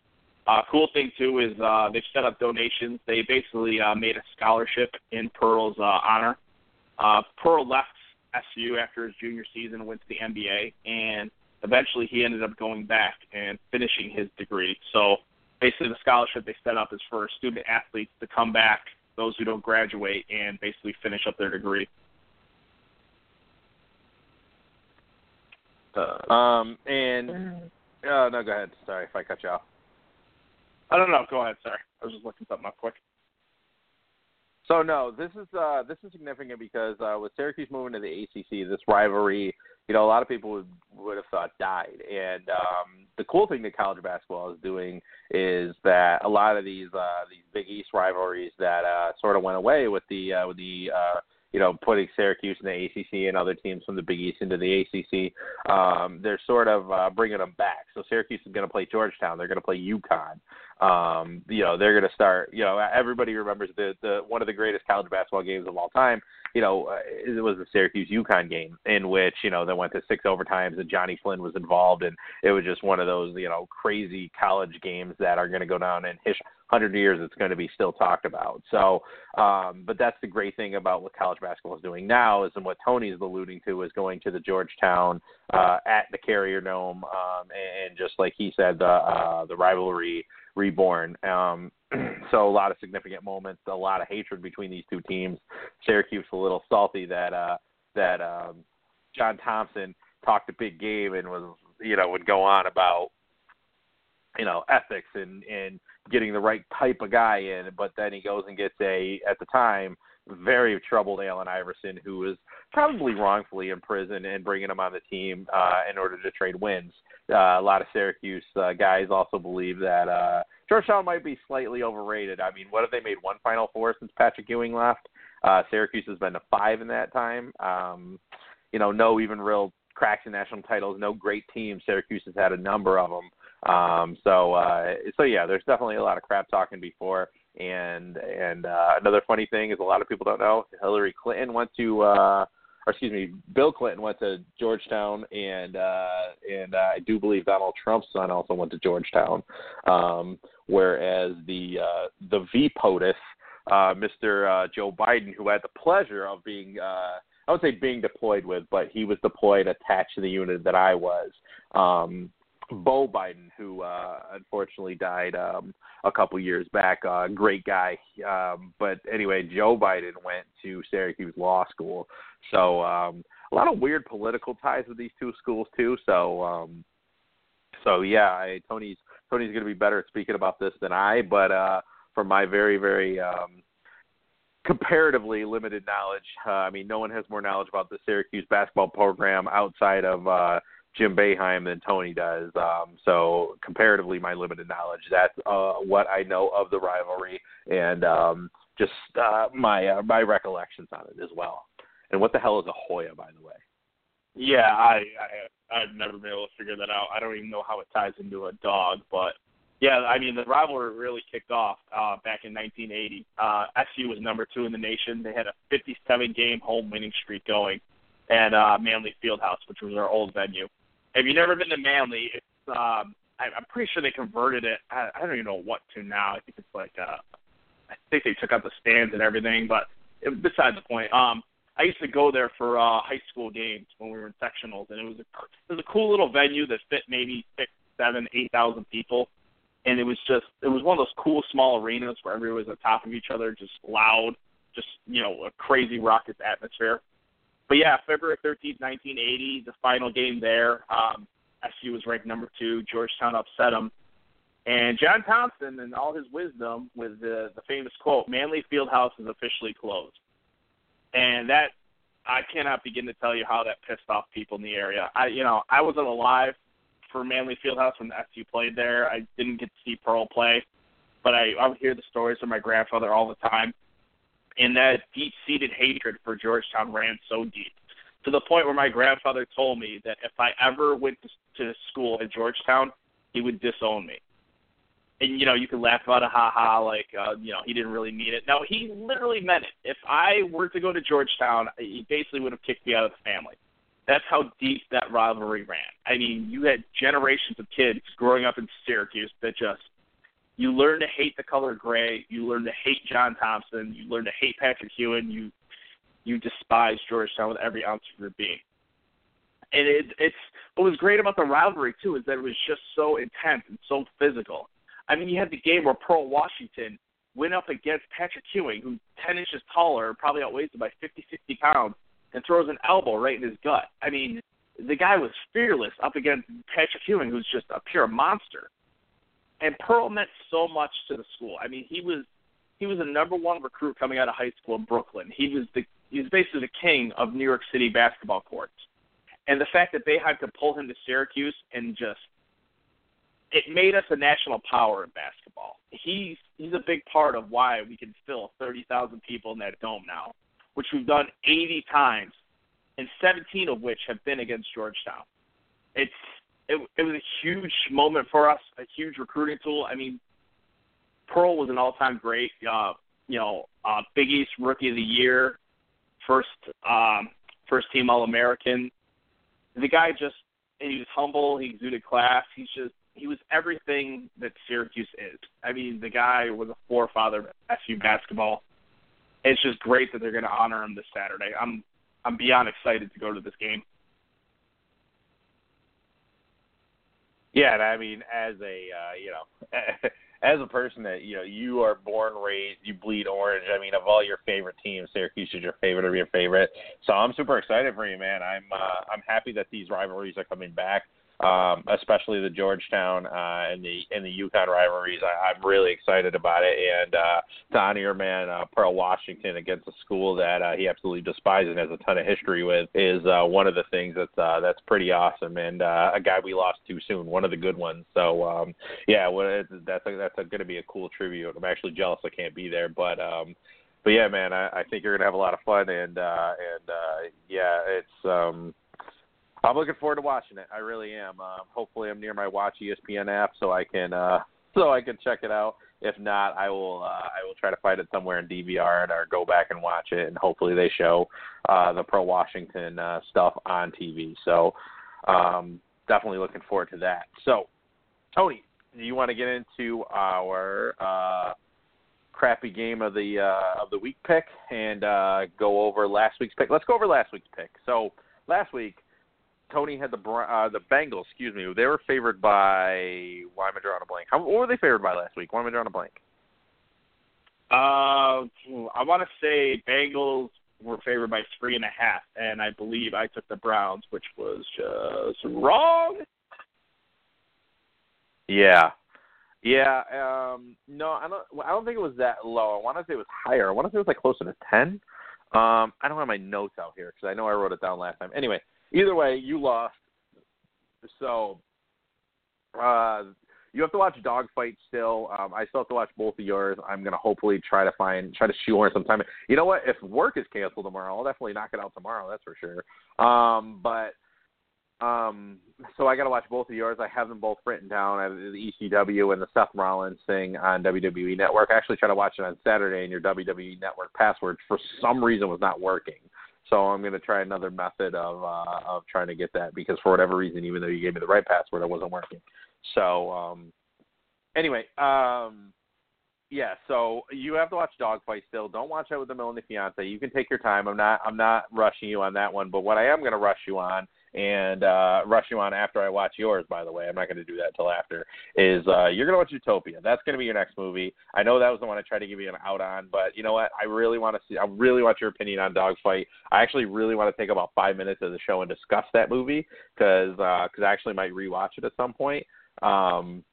Uh, cool thing too is uh, they've set up donations. They basically uh, made a scholarship in Pearl's uh, honor. Uh, Pearl left SU after his junior season and went to the NBA, and eventually he ended up going back and finishing his degree. So basically, the scholarship they set up is for student athletes to come back, those who don't graduate, and basically finish up their degree. Uh, um, and uh, no, go ahead. Sorry if I cut you off. I don't know. Go ahead. Sorry, I was just looking something up quick. So no, this is uh, this is significant because uh, with Syracuse moving to the ACC, this rivalry, you know, a lot of people would would have thought died. And um, the cool thing that college basketball is doing is that a lot of these uh, these Big East rivalries that uh, sort of went away with the uh, with the uh, you know, putting Syracuse in the ACC and other teams from the Big East into the ACC. Um, they're sort of uh, bringing them back. So Syracuse is going to play Georgetown. They're going to play UConn. Um, you know, they're going to start. You know, everybody remembers the the one of the greatest college basketball games of all time. You know, uh, it was the Syracuse UConn game in which you know they went to six overtimes and Jonny Flynn was involved, and it was just one of those you know crazy college games that are going to go down in history hundred years it's going to be still talked about. So, um, but that's the great thing about what college basketball is doing now is, and what Tony's alluding to is going to the Georgetown uh, at the Carrier Dome, um, and just like he said, the uh, the rivalry reborn. Um, so a lot of significant moments, a lot of hatred between these two teams. Syracuse a little salty that uh, that um, John Thompson talked a big game and was you know would go on about you know ethics and and getting the right type of guy in, but then he goes and gets a at the time very troubled Allen Iverson, who was probably wrongfully in prison, and bringing him on the team uh, in order to trade wins. Uh, a lot of Syracuse uh, guys also believe that uh, Georgetown might be slightly overrated. I mean, what have they made one Final Four since Patrick Ewing left? Uh, Syracuse has been to five in that time. Um, you know, no even real cracks in national titles, no great teams. Syracuse has had a number of them. Um, so uh, so yeah, there's definitely a lot of crap talking before. And and uh, another funny thing is a lot of people don't know Hillary Clinton went to uh, or excuse me, Bill Clinton went to Georgetown, and uh, and I do believe Donald Trump's son also went to Georgetown. Um, whereas the uh, the V POTUS, uh, Mr. Uh, Joe Biden, who had the pleasure of being uh, I would say being deployed with, but he was deployed attached to the unit that I was. Um, Bo Biden, who uh, unfortunately died um, a couple years back, uh, great guy. Um, but anyway, Joe Biden went to Syracuse Law School, so um, a lot of weird political ties with these two schools too. So, um, so yeah, I, Tony's Tony's going to be better at speaking about this than I, but uh, from my very very um, comparatively limited knowledge, uh, I mean, no one has more knowledge about the Syracuse basketball program outside of. Uh, Jim Boeheim than Tony does. Um, so comparatively, my limited knowledge. That's uh, what I know of the rivalry and um, just uh, my uh, my recollections on it as well. And what the hell is a Hoya, by the way? Yeah, I, I I've never been able to figure that out. I don't even know how it ties into a dog, but yeah, I mean the rivalry really kicked off uh, back in 1980. Uh, SU was number two in the nation. They had a 57 game home winning streak going, and uh, Manley Fieldhouse, which was our old venue. If you've never been to Manley, it's um, I, I'm pretty sure they converted it. I, I don't even know what to now. I think it's like uh, I think they took out the stands and everything, but it, besides the point. Um, I used to go there for uh, high school games when we were in sectionals, and it was a it was a cool little venue that fit maybe six, seven, eight thousand people, and it was just it was one of those cool small arenas where everyone was on top of each other, just loud, just you know a crazy rocket atmosphere. But yeah, February 13th, 1980, the final game there. Um, SU was ranked number two. Georgetown upset them. And John Thompson, in all his wisdom, with the, the famous quote, Manley Fieldhouse is officially closed. And that, I cannot begin to tell you how that pissed off people in the area. I, you know, I wasn't alive for Manley Fieldhouse when SU played there. I didn't get to see Pearl play, but I, I would hear the stories from my grandfather all the time and that deep seated hatred for Georgetown ran so deep to the point where my grandfather told me that if I ever went to, to school at Georgetown, he would disown me. And you know, you could laugh about it, ha ha, like uh, you know, he didn't really mean it. No, he literally meant it. If I were to go to Georgetown, he basically would have kicked me out of the family. That's how deep that rivalry ran. I mean, you had generations of kids growing up in Syracuse that just you learn to hate the color gray. You learn to hate John Thompson. You learn to hate Patrick Ewing. You you despise Georgetown with every ounce of your being. And it, it's what was great about the rivalry too is that it was just so intense and so physical. I mean, you had the game where Pearl Washington went up against Patrick Ewing, who's 10 inches taller, probably outweighs him by 50, 60 pounds, and throws an elbow right in his gut. I mean, the guy was fearless up against Patrick Ewing, who's just a pure monster and Pearl meant so much to the school. I mean, he was he was a number one recruit coming out of high school in Brooklyn. He was the he was basically the king of New York City basketball courts. And the fact that Boeheim could pull him to Syracuse and just it made us a national power in basketball. He's he's a big part of why we can fill thirty thousand people in that dome now, which we've done eighty times, and seventeen of which have been against Georgetown. It's it, it was a huge moment for us, a huge recruiting tool. I mean, Pearl was an all-time great. Uh, you know, uh, Big East Rookie of the Year, first um, first team All American. The guy just he was humble. He exuded class. He's just he was everything that Syracuse is. I mean, the guy was a forefather of SU basketball. It's just great that they're going to honor him this Saturday. I'm I'm beyond excited to go to this game. Yeah, and I mean, as a uh, you know, as a person that you know, you are born, raised, you bleed orange. I mean, of all your favorite teams, Syracuse is your favorite or your favorite. So I'm super excited for you, man. I'm uh, I'm happy that these rivalries are coming back um, especially the Georgetown uh, and the and the UConn rivalries. I, I'm really excited about it. And uh, to honor your man uh, Pearl Washington against a school that uh, he absolutely despises and has a ton of history with is uh, one of the things that's uh, that's pretty awesome. And uh, a guy we lost too soon, one of the good ones. So um, yeah, well, that's a, that's going to be a cool tribute. I'm actually jealous I can't be there, but. Um, but yeah, man, I, I think you're gonna have a lot of fun, and uh, and uh, yeah, it's um, I'm looking forward to watching it. I really am. Uh, hopefully, I'm near my Watch ESPN app so I can uh, so I can check it out. If not, I will uh, I will try to find it somewhere in DVR and or go back and watch it, and hopefully they show uh, the Pearl Washington uh, stuff on TV. So um, definitely looking forward to that. So Tony, do you want to get into our uh, crappy game of the uh, of the week pick and uh, go over last week's pick. Let's go over last week's pick. So last week, Tony had the uh, the Bengals. Excuse me, they were favored by. Why am I drawing a blank? How, what were they favored by last week? Why am I drawing a blank? Uh, I want to say Bengals were favored by three and a half, and I believe I took the Browns, which was just wrong. Yeah, yeah. Um, no, I don't. I don't think it was that low. I want to say it was higher. I want to say it was like closer to ten. Um, I don't have my notes out here because I know I wrote it down last time. Anyway, either way, you lost. So, uh, you have to watch Dogfight still. Um, I still have to watch both of yours. I'm gonna hopefully try to find try to shoehorn some time. You know what? If work is canceled tomorrow, I'll definitely knock it out tomorrow. That's for sure. Um, but um, so I got to watch both of yours. I have them both written down at the ECW and the Seth Rollins thing on WWE Network. I actually tried to watch it on Saturday, and your WWE Network password for some reason was not working. So I'm going to try another method of uh, of trying to get that because for whatever reason, even though you gave me the right password, it wasn't working. So um, anyway, um, yeah. So you have to watch Dogfight still. Don't watch that with the and Fiance. You can take your time. I'm not I'm not rushing you on that one. But what I am going to rush you on and uh, rush you on after I watch yours. By the way, I'm not going to do that until after. Is uh, you're going to watch Zootopia? That's going to be your next movie. I know that was the one I tried to give you an out on, but you know what? I really want to see. I really want your opinion on Dogfight. I actually really want to take about five minutes of the show and discuss that movie because because uh, I actually might rewatch it at some point. Um,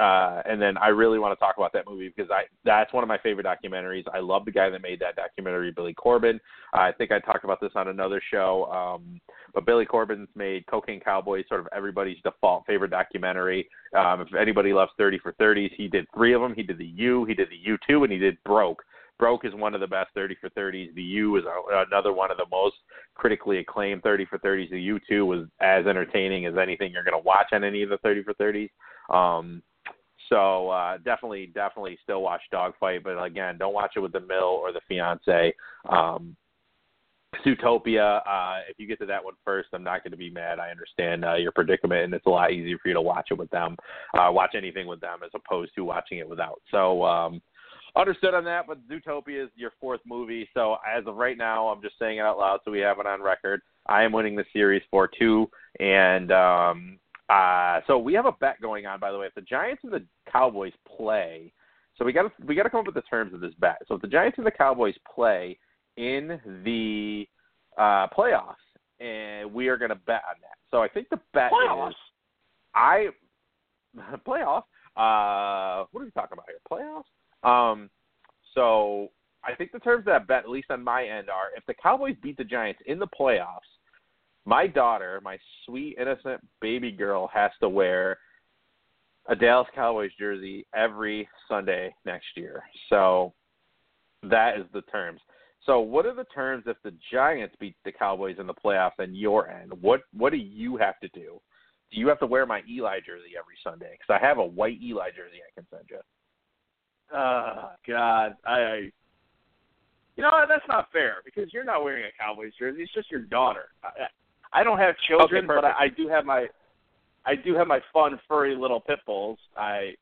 uh, and then I really want to talk about that movie because I that's one of my favorite documentaries. I love the guy that made that documentary, Billy Corben. Uh, I think I talked about this on another show. Um, but Billy Corben's made Cocaine Cowboy sort of everybody's default favorite documentary. Um, if anybody loves 30 for 30s, he did three of them. He did the U, he did the U2, and he did Broke. Broke is one of the best 30 for 30s. The U is another one of the most critically acclaimed 30 for 30s. The U2 was as entertaining as anything you're going to watch on any of the 30 for 30s. Um, so uh, definitely, definitely still watch Dogfight, but again, don't watch it with the mill or the fiance. Um, Zootopia, uh, if you get to that one first, I'm not going to be mad. I understand uh, your predicament, and it's a lot easier for you to watch it with them, uh, watch anything with them as opposed to watching it without. So, um, understood on that. But Zootopia is your fourth movie, so as of right now, I'm just saying it out loud so we have it on record. I am winning the series for two, and um, uh, so we have a bet going on. By the way, if the Giants and the Cowboys play, so we got to we got to come up with the terms of this bet. So if the Giants and the Cowboys play in the uh, playoffs, and we are going to bet on that. So I think the bet playoffs. is I playoffs. Uh, what are we talking about here? Playoffs. Um, so I think the terms of that bet, at least on my end, are if the Cowboys beat the Giants in the playoffs, my daughter, my sweet innocent baby girl, has to wear a Dallas Cowboys jersey every Sunday next year. So that is the terms. So, what are the terms if the Giants beat the Cowboys in the playoffs and your end? What what do you have to do? Do you have to wear my Eli jersey every Sunday? Because I have a white Eli jersey I can send you. Oh God, I. You know that's not fair because you're not wearing a Cowboys jersey. It's just your daughter. I, I don't have children, okay, but I, I do have my, I do have my fun furry little pit bulls. I,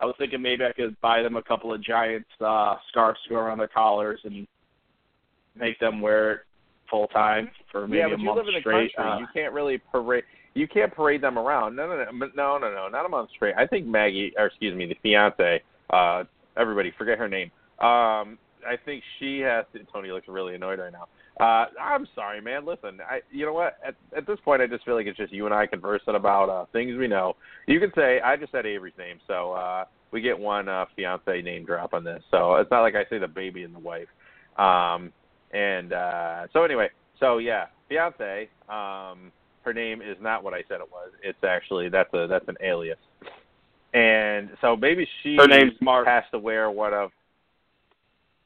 I was thinking maybe I could buy them a couple of giant uh, scarves to go around their collars and make them wear it full time for maybe yeah, but a you month live in the straight. country. Uh, you can't really parade. You can't parade them around. No, no, no, no, no, no, not a month straight. I think Maggie, or excuse me, the fiance. Uh, everybody, forget her name. Um, I think she has. To, Tony looks really annoyed right now. Uh, I'm sorry, man. Listen, I, you know what? At, at this point, I just feel like it's just you and I conversing about uh, things we know. You can say I just said Avery's name, so uh, we get one uh, fiance name drop on this. So it's not like I say the baby and the wife. Um, and uh, so anyway, so yeah, fiance. Um, her name is not what I said it was. It's actually that's a that's an alias. And so maybe she Her name's Mark. has to wear one of.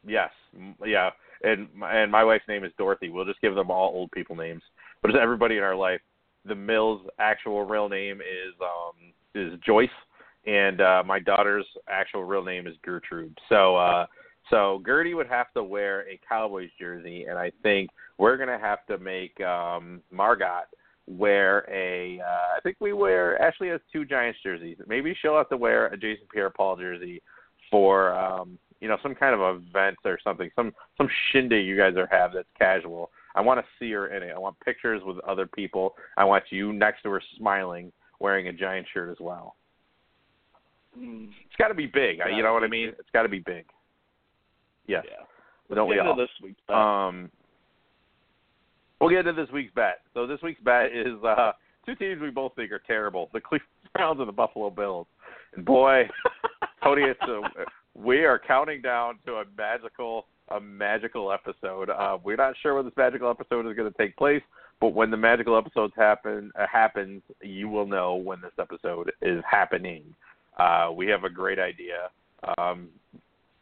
Yes, m- yeah, and my, and my wife's name is Dorothy. We'll just give them all old people names, but it's everybody in our life. The Mills' actual real name is um is Joyce, and uh, my daughter's actual real name is Gertrude. So uh, so Gertie would have to wear a Cowboys jersey, and I think we're gonna have to make um, Margot wear a. Uh, I think we wear. Ashley has two Giants jerseys. Maybe she'll have to wear a Jason Pierre-Paul jersey for um, you know, some kind of event or something, some some shindig you guys are have that's casual. I want to see her in it. I want pictures with other people. I want you next to her smiling, wearing a giant shirt as well. Mm, It's got to be big. Gotta you know what I mean? It's got to be big. Yes. yeah. Don't we all? this week's bet. Um, we'll get into this week's bet. So this week's bet is uh, two teams we both think are terrible: the Cleveland Browns and the Buffalo Bills. And boy, Tony, it's a, we are counting down to a magical, a magical episode. Uh, we're not sure when this magical episode is going to take place, but when the magical episode happen uh, happens, you will know when this episode is happening. Uh, we have a great idea. Um,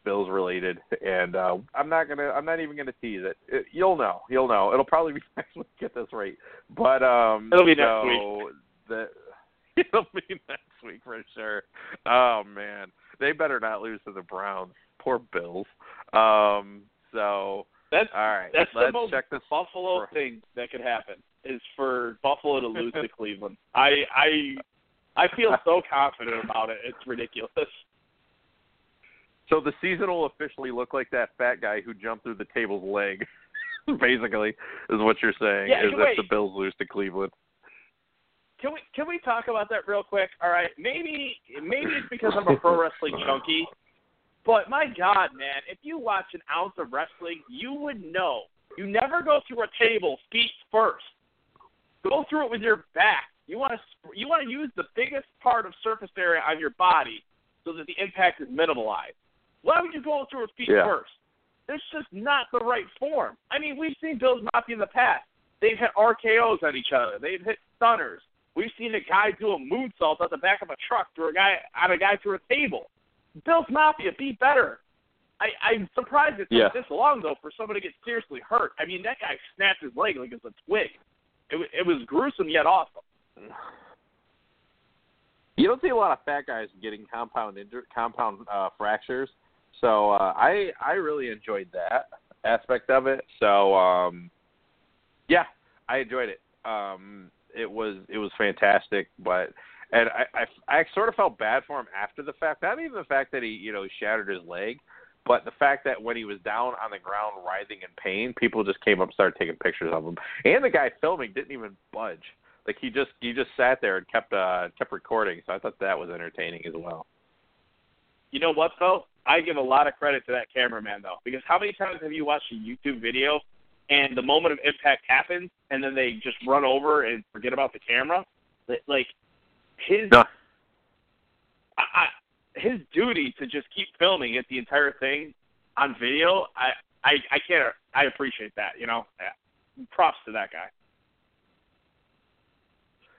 Bills related, and uh, I'm not gonna. I'm not even gonna tease it. it. You'll know. You'll know. It'll probably be next week. Get this right. But um, It'll be next so The, it'll be next week for sure. Oh man, they better not lose to the Browns. Poor Bills. Um. So That's all right. that's let's the most check this. Buffalo for- thing that could happen is for Buffalo to lose to Cleveland. I I I feel so confident about it. It's ridiculous. So the season will officially look like that fat guy who jumped through the table's leg. Basically, is what you're saying. Yeah, is if the Bills lose to Cleveland. Can we can we talk about that real quick? All right, maybe maybe it's because I'm a pro wrestling junkie, but my God, man, if you watch an ounce of wrestling, you would know. You never go through a table feet first. Go through it with your back. You want to you want to use the biggest part of surface area on your body so that the impact is minimalized. Why would you go through it feet Yeah. first? It's just not the right form. I mean, we've seen Bills Mafia in the past. They've hit RKO's on each other. They've hit stunners. We've seen a guy do a moonsault at the back of a truck through a guy on a guy through a table. Bills Mafia, be better. I, I'm surprised it took Yeah. this long though for someone to get seriously hurt. I mean, that guy snapped his leg like it's a twig. It, it was gruesome yet awesome. You don't see a lot of fat guys getting compound injur- compound uh, fractures, so uh, I I really enjoyed that aspect of it. So um, yeah, I enjoyed it. Um, it was it was fantastic, but and I, I I sort of felt bad for him after the fact. Not even the fact that he you know shattered his leg, but the fact that when he was down on the ground writhing in pain, people just came up and started taking pictures of him, and the guy filming didn't even budge. Like he just he just sat there and kept uh kept recording. So I thought that was entertaining as well. You know what though? I give a lot of credit to that cameraman though, because how many times have you watched a YouTube video and the moment of impact happens and then they just run over and forget about the camera? Like his No. I, I, his duty to just keep filming it the entire thing on video. I I I can't. I appreciate that. You know, props to that guy.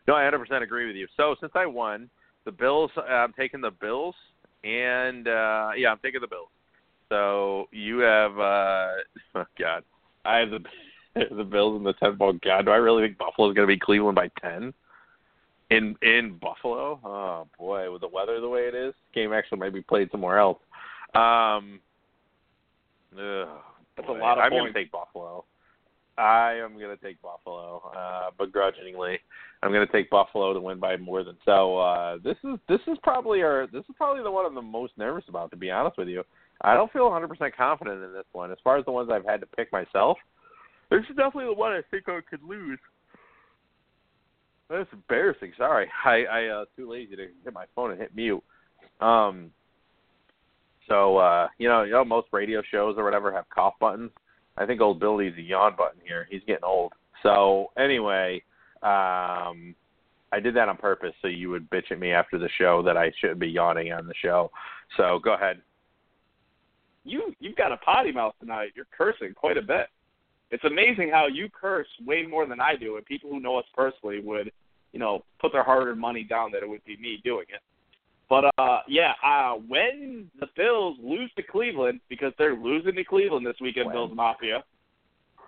No, I 100% agree with you. So since I won, the Bills, uh, I'm taking the Bills, and uh yeah, I'm taking the Bills. So you have, uh oh God, I have the the Bills in the 10th ball. God, do I really think Buffalo's going to be Cleveland by 10? In in Buffalo, oh boy, with the weather the way it is, game actually might be played somewhere else. Um, ugh, That's a lot of I'm going to take Buffalo. I am going to take Buffalo, uh, begrudgingly. I'm going to take Buffalo to win by more than so. Uh, this is this is probably our this is probably the one I'm the most nervous about, to be honest with you. I don't feel 100% confident in this one. As far as the ones I've had to pick myself, this is definitely the one I think I could lose. That's embarrassing. Sorry, I I uh, too lazy to hit my phone and hit mute. Um. So uh, you know, you know, most radio shows or whatever have cough buttons. I think old Bill needs a yawn button here. He's getting old. So anyway, um, I did that on purpose so you would bitch at me after the show that I should be yawning on the show. So go ahead. You you've got a potty mouth tonight. You're cursing quite a bit. It's amazing how you curse way more than I do, and people who know us personally would, you know, put their hard-earned money down that it would be me doing it. But uh yeah, uh when the Bills lose to Cleveland because they're losing to Cleveland this weekend, When? Bills Mafia.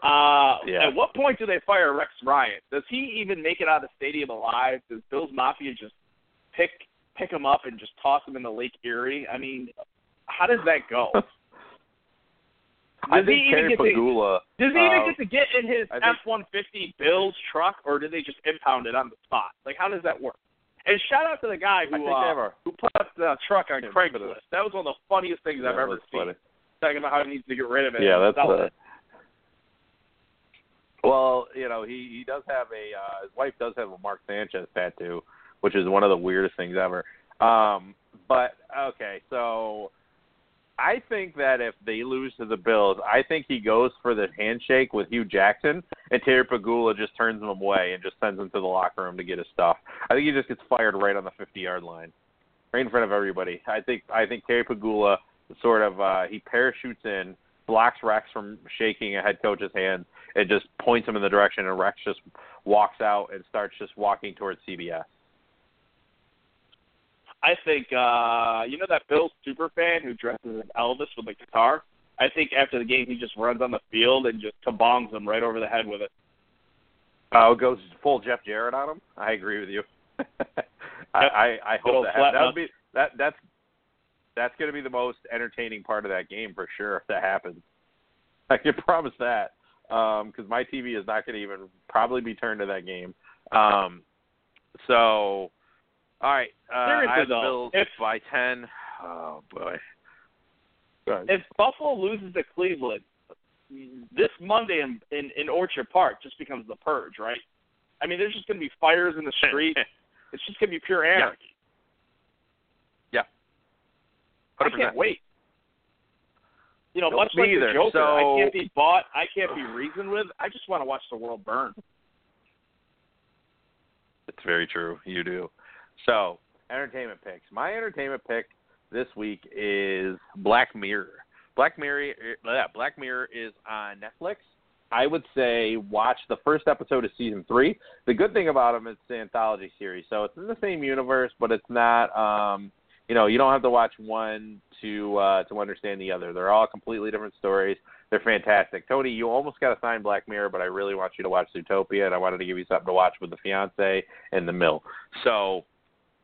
Uh Yeah. at what point do they fire Rex Ryan? Does he even make it out of the stadium alive? Does Bills Mafia just pick pick him up and just toss him in the Lake Erie? I mean, how does that go? I Does he think even get to- Does he even uh, get to get in his F one fifty Bills truck, or do they just impound it on the spot? Like, how does that work? And shout out to the guy who uh, who put up the truck on Craigslist. That was one of the funniest things Yeah, I've ever seen. funny. Talking about how he needs to get rid of it. Yeah, that's uh, it. Well, you know, he he does have a uh, his wife does have a Mark Sanchez tattoo, which is one of the weirdest things ever. Um, but okay, so I think that if they lose to the Bills, I think he goes for the handshake with Hue Jackson, and Terry Pegula just turns him away and just sends him to the locker room to get his stuff. I think he just gets fired right on the 50 yard line, right in front of everybody. I think I think Terry Pegula sort of uh, he parachutes in, blocks Rex from shaking a head coach's hand, and just points him in the direction, and Rex just walks out and starts just walking towards CBS. I think uh you know that Bill super fan who dresses as Elvis with a guitar? I think after the game he just runs on the field and just kabongs him right over the head with it. Oh, goes full Jeff Jarrett on him. I agree with you. I, I I hope that that would be that that's that's going to be the most entertaining part of that game for sure if that happens. I can promise that because my TV is not going to even probably be turned to that game. Um, so, all right, uh, I have Bills if- by ten. Oh boy. If Buffalo loses to Cleveland this Monday in, in in Orchard Park just becomes the purge, right? I mean, there's just going to be fires in the street. it's just going to be pure anarchy. Yeah. I can't wait. You know, Nope, much like either. the Joker, So- I can't be bought. I can't be reasoned with. I just want to watch the world burn. It's very true. You do. So, entertainment picks. My entertainment pick this week is Black Mirror. Black Mirror, yeah, Black Mirror is on Netflix. I would say watch the first episode of season three. The good thing about them is it's an anthology series, so it's in the same universe, but it's not. um You know, you don't have to watch one to uh to understand the other. They're all completely different stories. They're fantastic. Tony, you almost got to sign Black Mirror, but I really want you to watch Zootopia, and I wanted to give you something to watch with the fiance and the mill. So,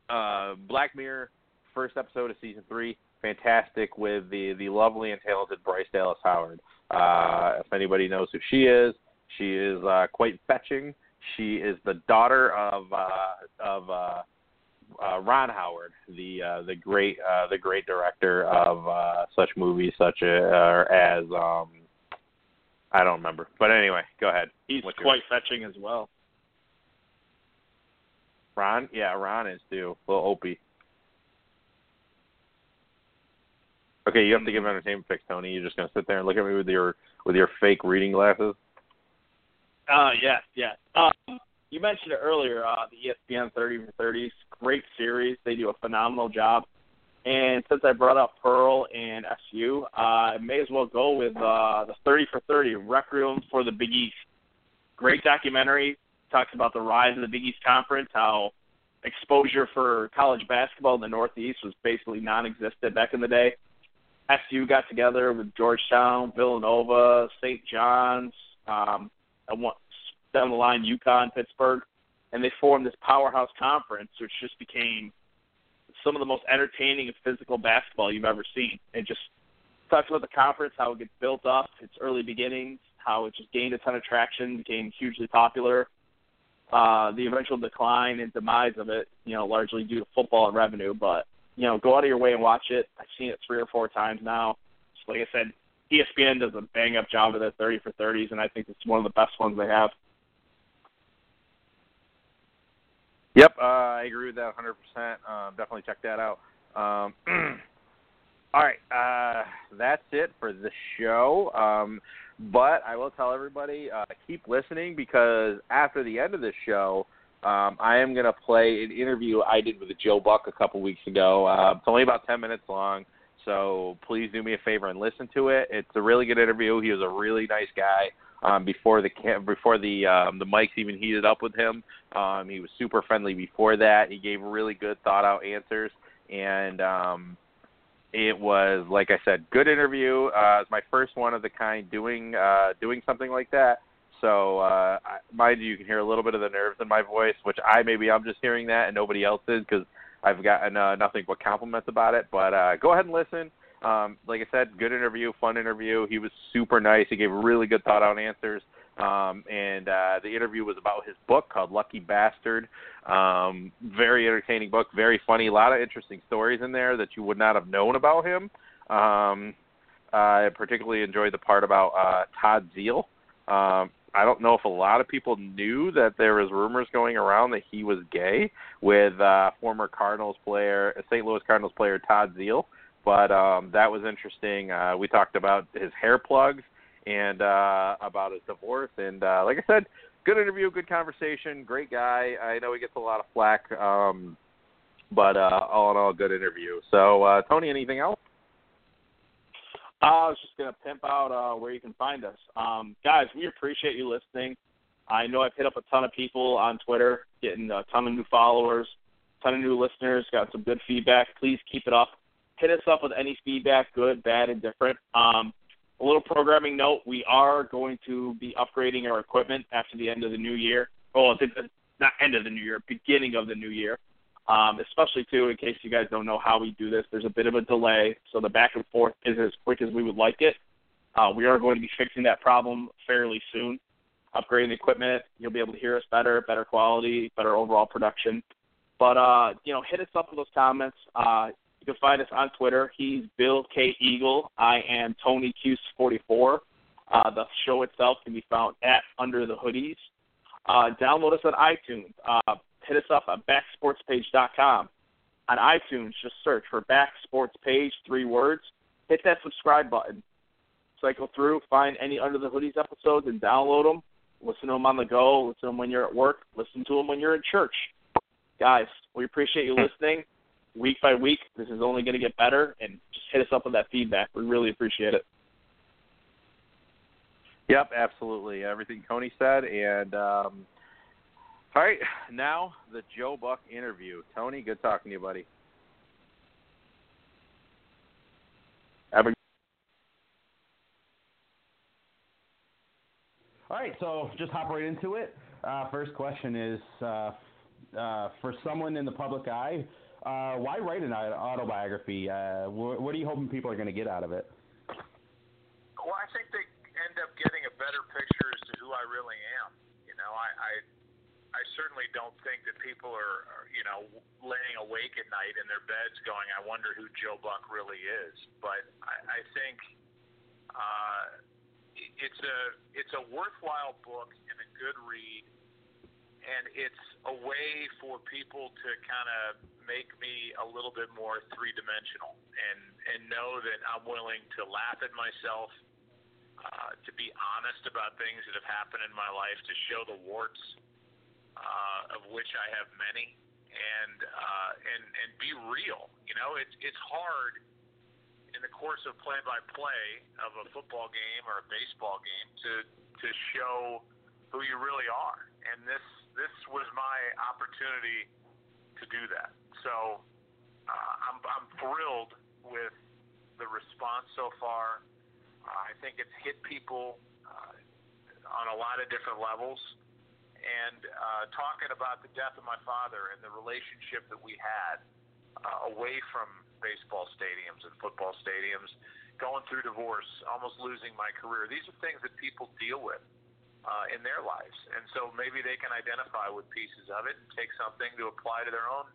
uh, Black Mirror, first episode of season three, fantastic with the the lovely and talented Bryce Dallas Howard. Uh, if anybody knows who she is, she is uh, quite fetching. She is the daughter of uh, of uh, uh, Ron Howard, the uh, the great uh, the great director of uh, such movies such uh, as um, I don't remember, but anyway, go ahead. He's What's quite yours? fetching as well. Ron, yeah, Ron is too. Little Opie. Okay, you have to give entertainment picks, Tony. You're just gonna sit there and look at me with your with your fake reading glasses. Uh, yes, yes. Um, you mentioned it earlier, uh, the ESPN 30 for 30s. Great series. They do a phenomenal job. And since I brought up Pearl and SU, uh, I may as well go with uh, the 30 for 30 Requiem for the Big East. Great documentary. Talks about the rise of the Big East Conference, how exposure for college basketball in the Northeast was basically non-existent back in the day. SU got together with Georgetown, Villanova, St. John's, um, and one, down the line UConn, Pittsburgh, and they formed this powerhouse conference, which just became some of the most entertaining and physical basketball you've ever seen. And just talks about the conference, how it gets built up, its early beginnings, how it just gained a ton of traction, became hugely popular, uh, the eventual decline and demise of it, you know, largely due to football and revenue. But you know, go out of your way and watch it. I've seen it three or four times now. Just like I said, ESPN does a bang up job of their 30 for 30s, and I think it's one of the best ones they have. Yep, uh, I agree with that 100%. Um, definitely check that out. Um, all right, uh, that's it for the show. Um, but I will tell everybody uh, keep listening because after the end of this show, um, I am going to play an interview I did with Joe Buck a couple weeks ago. Uh, it's only about 10 minutes long, so please do me a favor and listen to it. It's a really good interview. He was a really nice guy. Um, before the before the um, the mics even heated up with him, um, he was super friendly before that. He gave really good, thought out answers, and um, it was like I said, good interview. Uh, it's my first one of the kind doing uh, doing something like that. So, uh, mind you, you can hear a little bit of the nerves in my voice, which I maybe I'm just hearing that and nobody else is because I've gotten uh, nothing but compliments about it. But uh, go ahead and listen. Um, like I said, good interview, fun interview. He was super nice. He gave really good thought out answers. Um, and uh, the interview was about his book called Lucky Bastard. Um, very entertaining book, very funny. A lot of interesting stories in there that you would not have known about him. Um, I particularly enjoyed the part about uh, Todd Zeile. Um, I don't know if a lot of people knew that there was rumors going around that he was gay with uh, former Cardinals player, St. Louis Cardinals player Todd Zeile. But um, that was interesting. Uh, we talked about his hair plugs and uh, about his divorce. And uh, like I said, good interview, good conversation, great guy. I know he gets a lot of flack, um, but uh, all in all, good interview. So, uh, Tony, anything else? Uh, I was just gonna pimp out uh, where you can find us, um, guys. We appreciate you listening. I know I've hit up a ton of people on Twitter, getting a ton of new followers, ton of new listeners, got some good feedback. Please keep it up. Hit us up with any feedback, good, bad, and different. Um, a little programming note: we are going to be upgrading our equipment after the end of the new year. Oh, not end of the new year, beginning of the new year. Um, especially too, in case you guys don't know how we do this, there's a bit of a delay, so the back and forth is as quick as we would like it. Uh, we are going to be fixing that problem fairly soon. Upgrading the equipment, you'll be able to hear us better, better quality, better overall production. But uh, you know, hit us up with those comments. Uh, you can find us on Twitter. He's Bill Keagle. I am Tony Cuse44. Uh, the show itself can be found at Under the Hoodies. Uh, download us on iTunes. Uh, hit us up at backsportspage.com. On iTunes, just search for Back Sports Page, three words. Hit that subscribe button. Cycle through, find any Under the Hoodies episodes, and download them. Listen to them on the go. Listen to them when you're at work. Listen to them when you're in church. Guys, we appreciate you listening week by week. This is only going to get better, and just hit us up with that feedback. We really appreciate it. Yep, absolutely. Everything Tony said, and um, all right, now the Joe Buck interview. Tony, good talking to you, buddy. Have a All right, so just hop right into it. Uh, first question is uh, uh, for someone in the public eye uh, why write an autobiography? Uh, what, what are you hoping people are going to get out of it? Well, I think they end up getting a better picture as to who I really am. You know, I, I I certainly don't think that people are, are, you know, laying awake at night in their beds going, "I wonder who Joe Buck really is." But I, I think uh, it's a it's a worthwhile book and a good read, and it's a way for people to kind of make me a little bit more three dimensional and and know that I'm willing to laugh at myself, uh, to be honest about things that have happened in my life, to show the warts, uh, of which I have many, and uh, and and be real. You know, it's it's hard in the course of play by play of a football game or a baseball game to to show who you really are, and this this was my opportunity to do that. So uh, I'm, I'm thrilled with the response so far. Uh, I think it's hit people uh, on a lot of different levels. And uh, talking about the death of my father and the relationship that we had uh, away from baseball stadiums and football stadiums, going through divorce, almost losing my career. These are things that people deal with uh, in their lives, and so maybe they can identify with pieces of it and take something to apply to their own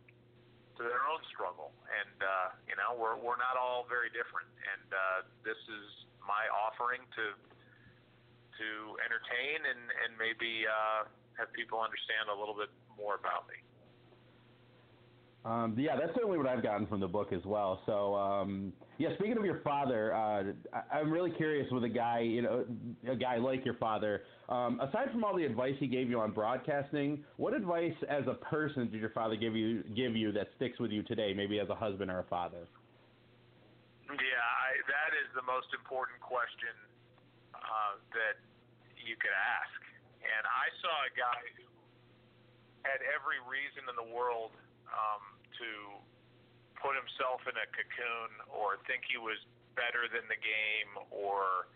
to their own struggle. And uh, you know, we're we're not all very different. And uh, this is my offering to to entertain and and maybe uh, have people understand a little bit more about me. Um, yeah, that's certainly what I've gotten from the book as well. So, um, yeah, speaking of your father, uh, I, am really curious with a guy, you know, a guy like your father. Um, aside from all the advice he gave you on broadcasting, what advice as a person did your father give you give you that sticks with you today, maybe as a husband or a father? Yeah, I, that is the most important question uh, that you could ask. And I saw a guy who had every reason in the world um, to put himself in a cocoon or think he was better than the game or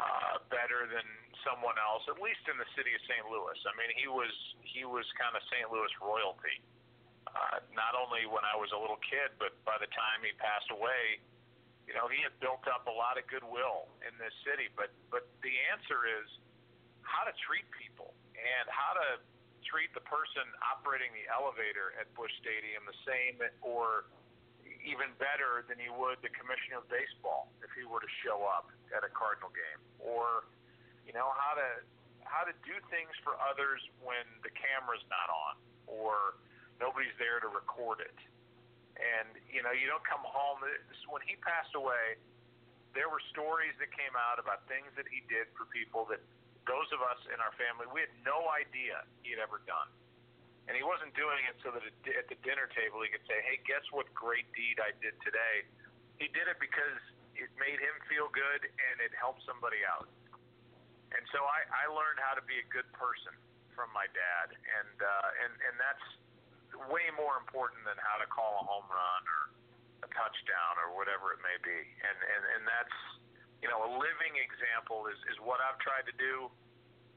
uh, better than someone else. At least in the city of St. Louis. I mean, he was he was kind of St. Louis royalty. Uh, not only when I was a little kid, but by the time he passed away, you know, he had built up a lot of goodwill in this city. But but the answer is how to treat people and how to treat the person operating the elevator at Busch Stadium the same or even better than you would the commissioner of baseball if he were to show up at a Cardinal game or you know how to how to do things for others when the camera's not on or nobody's there to record it. And you know, you don't come home. When he passed away, there were stories that came out about things that he did for people that those of us in our family we had no idea he had ever done. And he wasn't doing it so that at the dinner table he could say, "Hey, guess what great deed I did today?" He did it because it made him feel good and it helped somebody out. And so I, I learned how to be a good person from my dad, and uh, and and that's way more important than how to call a home run or a touchdown or whatever it may be. And and and that's you know a living example is is what I've tried to do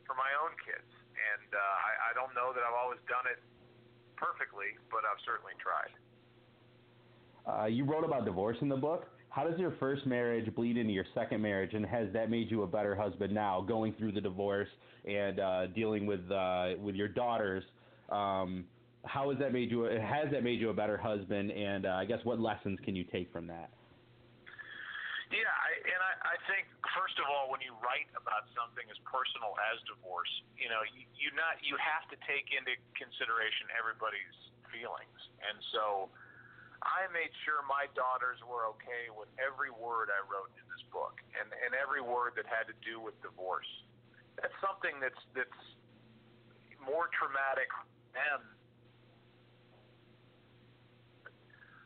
for my own kids. And uh, I, I don't know that I've always done it perfectly, but I've certainly tried. Uh, you wrote about divorce in the book how does your first marriage bleed into your second marriage, and has that made you a better husband now, going through the divorce and uh, dealing with uh, with your daughters? Um, how has that made you? Has that made you a better husband? And uh, I guess what lessons can you take from that? Yeah, I, and I, I think first of all, when you write about something as personal as divorce, you know, you, you not you have to take into consideration everybody's feelings, and so I made sure my daughters were okay with every word I wrote in this book and, and every word that had to do with divorce. That's something that's that's more traumatic than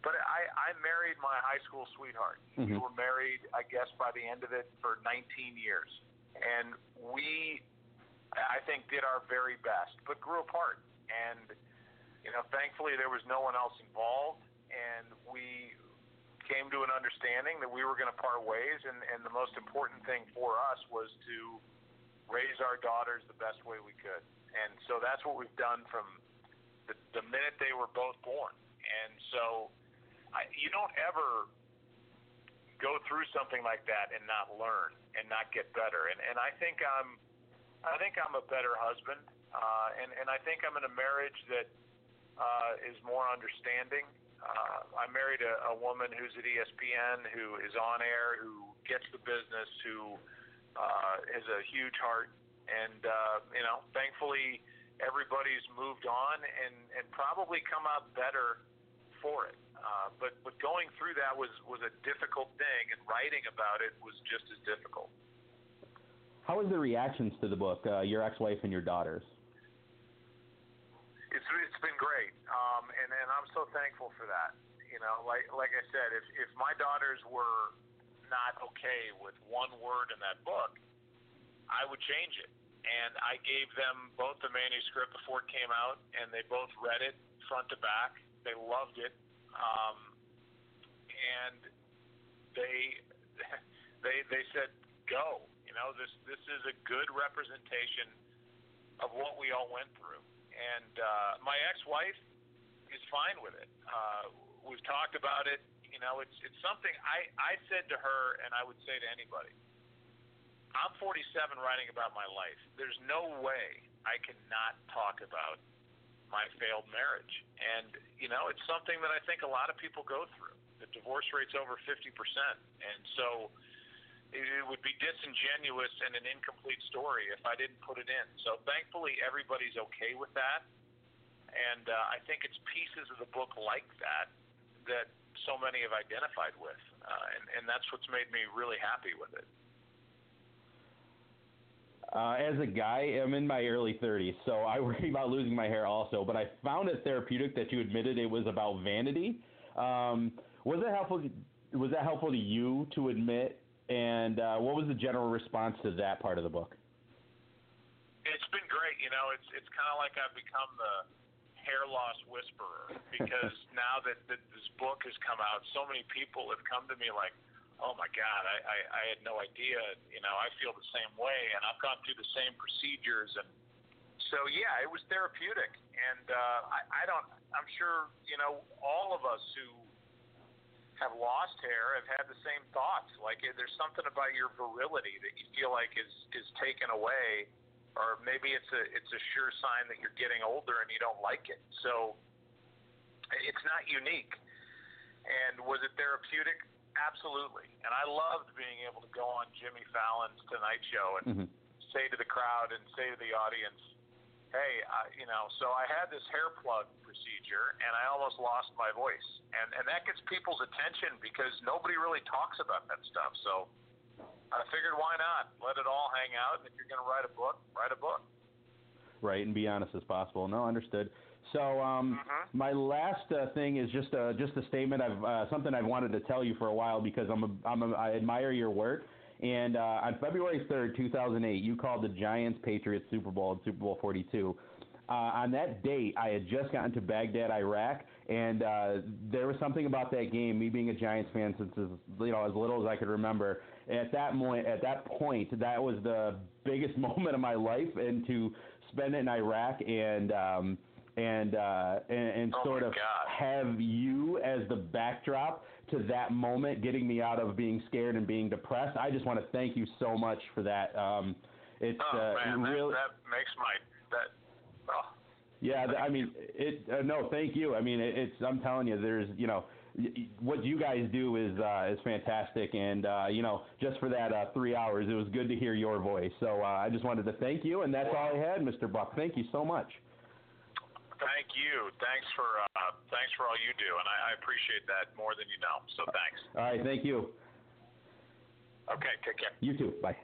but I, I married my high school sweetheart. Mm-hmm. We were married, I guess, by the end of it for 19 years, and we, I think, did our very best, but grew apart. And you know, thankfully, there was no one else involved and we came to an understanding that we were going to part ways, and, and the most important thing for us was to raise our daughters the best way we could. And so that's what we've done from the, the minute they were both born. And so I, you don't ever go through something like that and not learn and not get better. And, and I think I'm, I think I'm a better husband, uh, and, and I think I'm in a marriage that uh, is more understanding uh, I married a, a woman who's at ESPN, who is on air, who gets the business, who uh, is a huge heart, and uh, you know, thankfully, everybody's moved on and and probably come out better for it. Uh, but but going through that was was a difficult thing, and writing about it was just as difficult. How was the reactions to the book, uh, your ex-wife and your daughters? it's it's been great, um, and and I'm so thankful for that. You know, like like I said, if if my daughters were not okay with one word in that book, I would change it. And I gave them both the manuscript before it came out, and they both read it front to back. They loved it, um, and they they they said, "Go." You know, this this is a good representation of what we all went through and uh, my ex-wife is fine with it. Uh, we've talked about it. You know, it's it's something I I said to her, and I would say to anybody. I'm 47, writing about my life. There's no way I cannot talk about my failed marriage, and you know, it's something that I think a lot of people go through. The divorce rate's over 50%, and so it would be disingenuous and an incomplete story if I didn't put it in. So thankfully, everybody's okay with that, and uh, I think it's pieces of the book like that that so many have identified with, uh, and, and that's what's made me really happy with it. Uh, as a guy, I'm in my early 30s, so I worry about losing my hair also. But I found it therapeutic that you admitted it was about vanity. Um, was it helpful? Was that helpful to you to admit and uh, what was the general response to that part of the book? It's been great. You know, it's it's kind of like I've become the hair loss whisperer because now that, that this book has come out, so many people have come to me like, "Oh my God, I, I I had no idea." You know, I feel the same way, and I've gone through the same procedures, and so yeah, it was therapeutic. And uh, I I don't. I'm sure you know all of us who have lost hair have had the same thoughts. Like there's something about your virility that you feel like is is taken away or maybe it's a it's a sure sign that you're getting older and you don't like it. So it's not unique. And was it therapeutic? Absolutely. And I loved being able to go on Jimmy Fallon's Tonight Show and Mhm. say to the crowd and say to the audience, "Hey, I, you know, so I had this hair plug procedure and I almost lost my voice." And and that gets people's attention because nobody really talks about that stuff. So I figured, why not let it all hang out? And if you're going to write a book, write a book. Right, and be honest as possible. No, understood. So um, Mhm. my last uh, thing is just a just a statement. I've uh, something I've wanted to tell you for a while because I'm a, I'm a, I admire your work. And uh, on February 3rd, 2008, you called the Giants Patriots Super Bowl in Super Bowl 42. Uh, on that date, I had just gotten to Baghdad, Iraq, and uh, there was something about that game. Me being a Giants fan since as you know as little as I could remember, at that moment, at that point, that was the biggest moment of my life, and to spend it in Iraq and um, and uh, and, and Oh sort of God. have you as the backdrop to that moment, getting me out of being scared and being depressed. I just want to thank you so much for that. Um, it's Oh uh, man, really. that, that makes my that. Oh, Yeah, th- I mean, it. Uh, no, thank you. I mean, it, it's. I'm telling you, there's, you know, what you guys do is uh, is fantastic, and uh, you know, just for that uh, three hours, it was good to hear your voice. So uh, I just wanted to thank you, and that's all I had, Mr. Buck. Thank you so much. Thank you. Thanks for uh, thanks for all you do, and I, I appreciate that more than you know. So thanks. All right, thank you. Okay, take care. You too. Bye.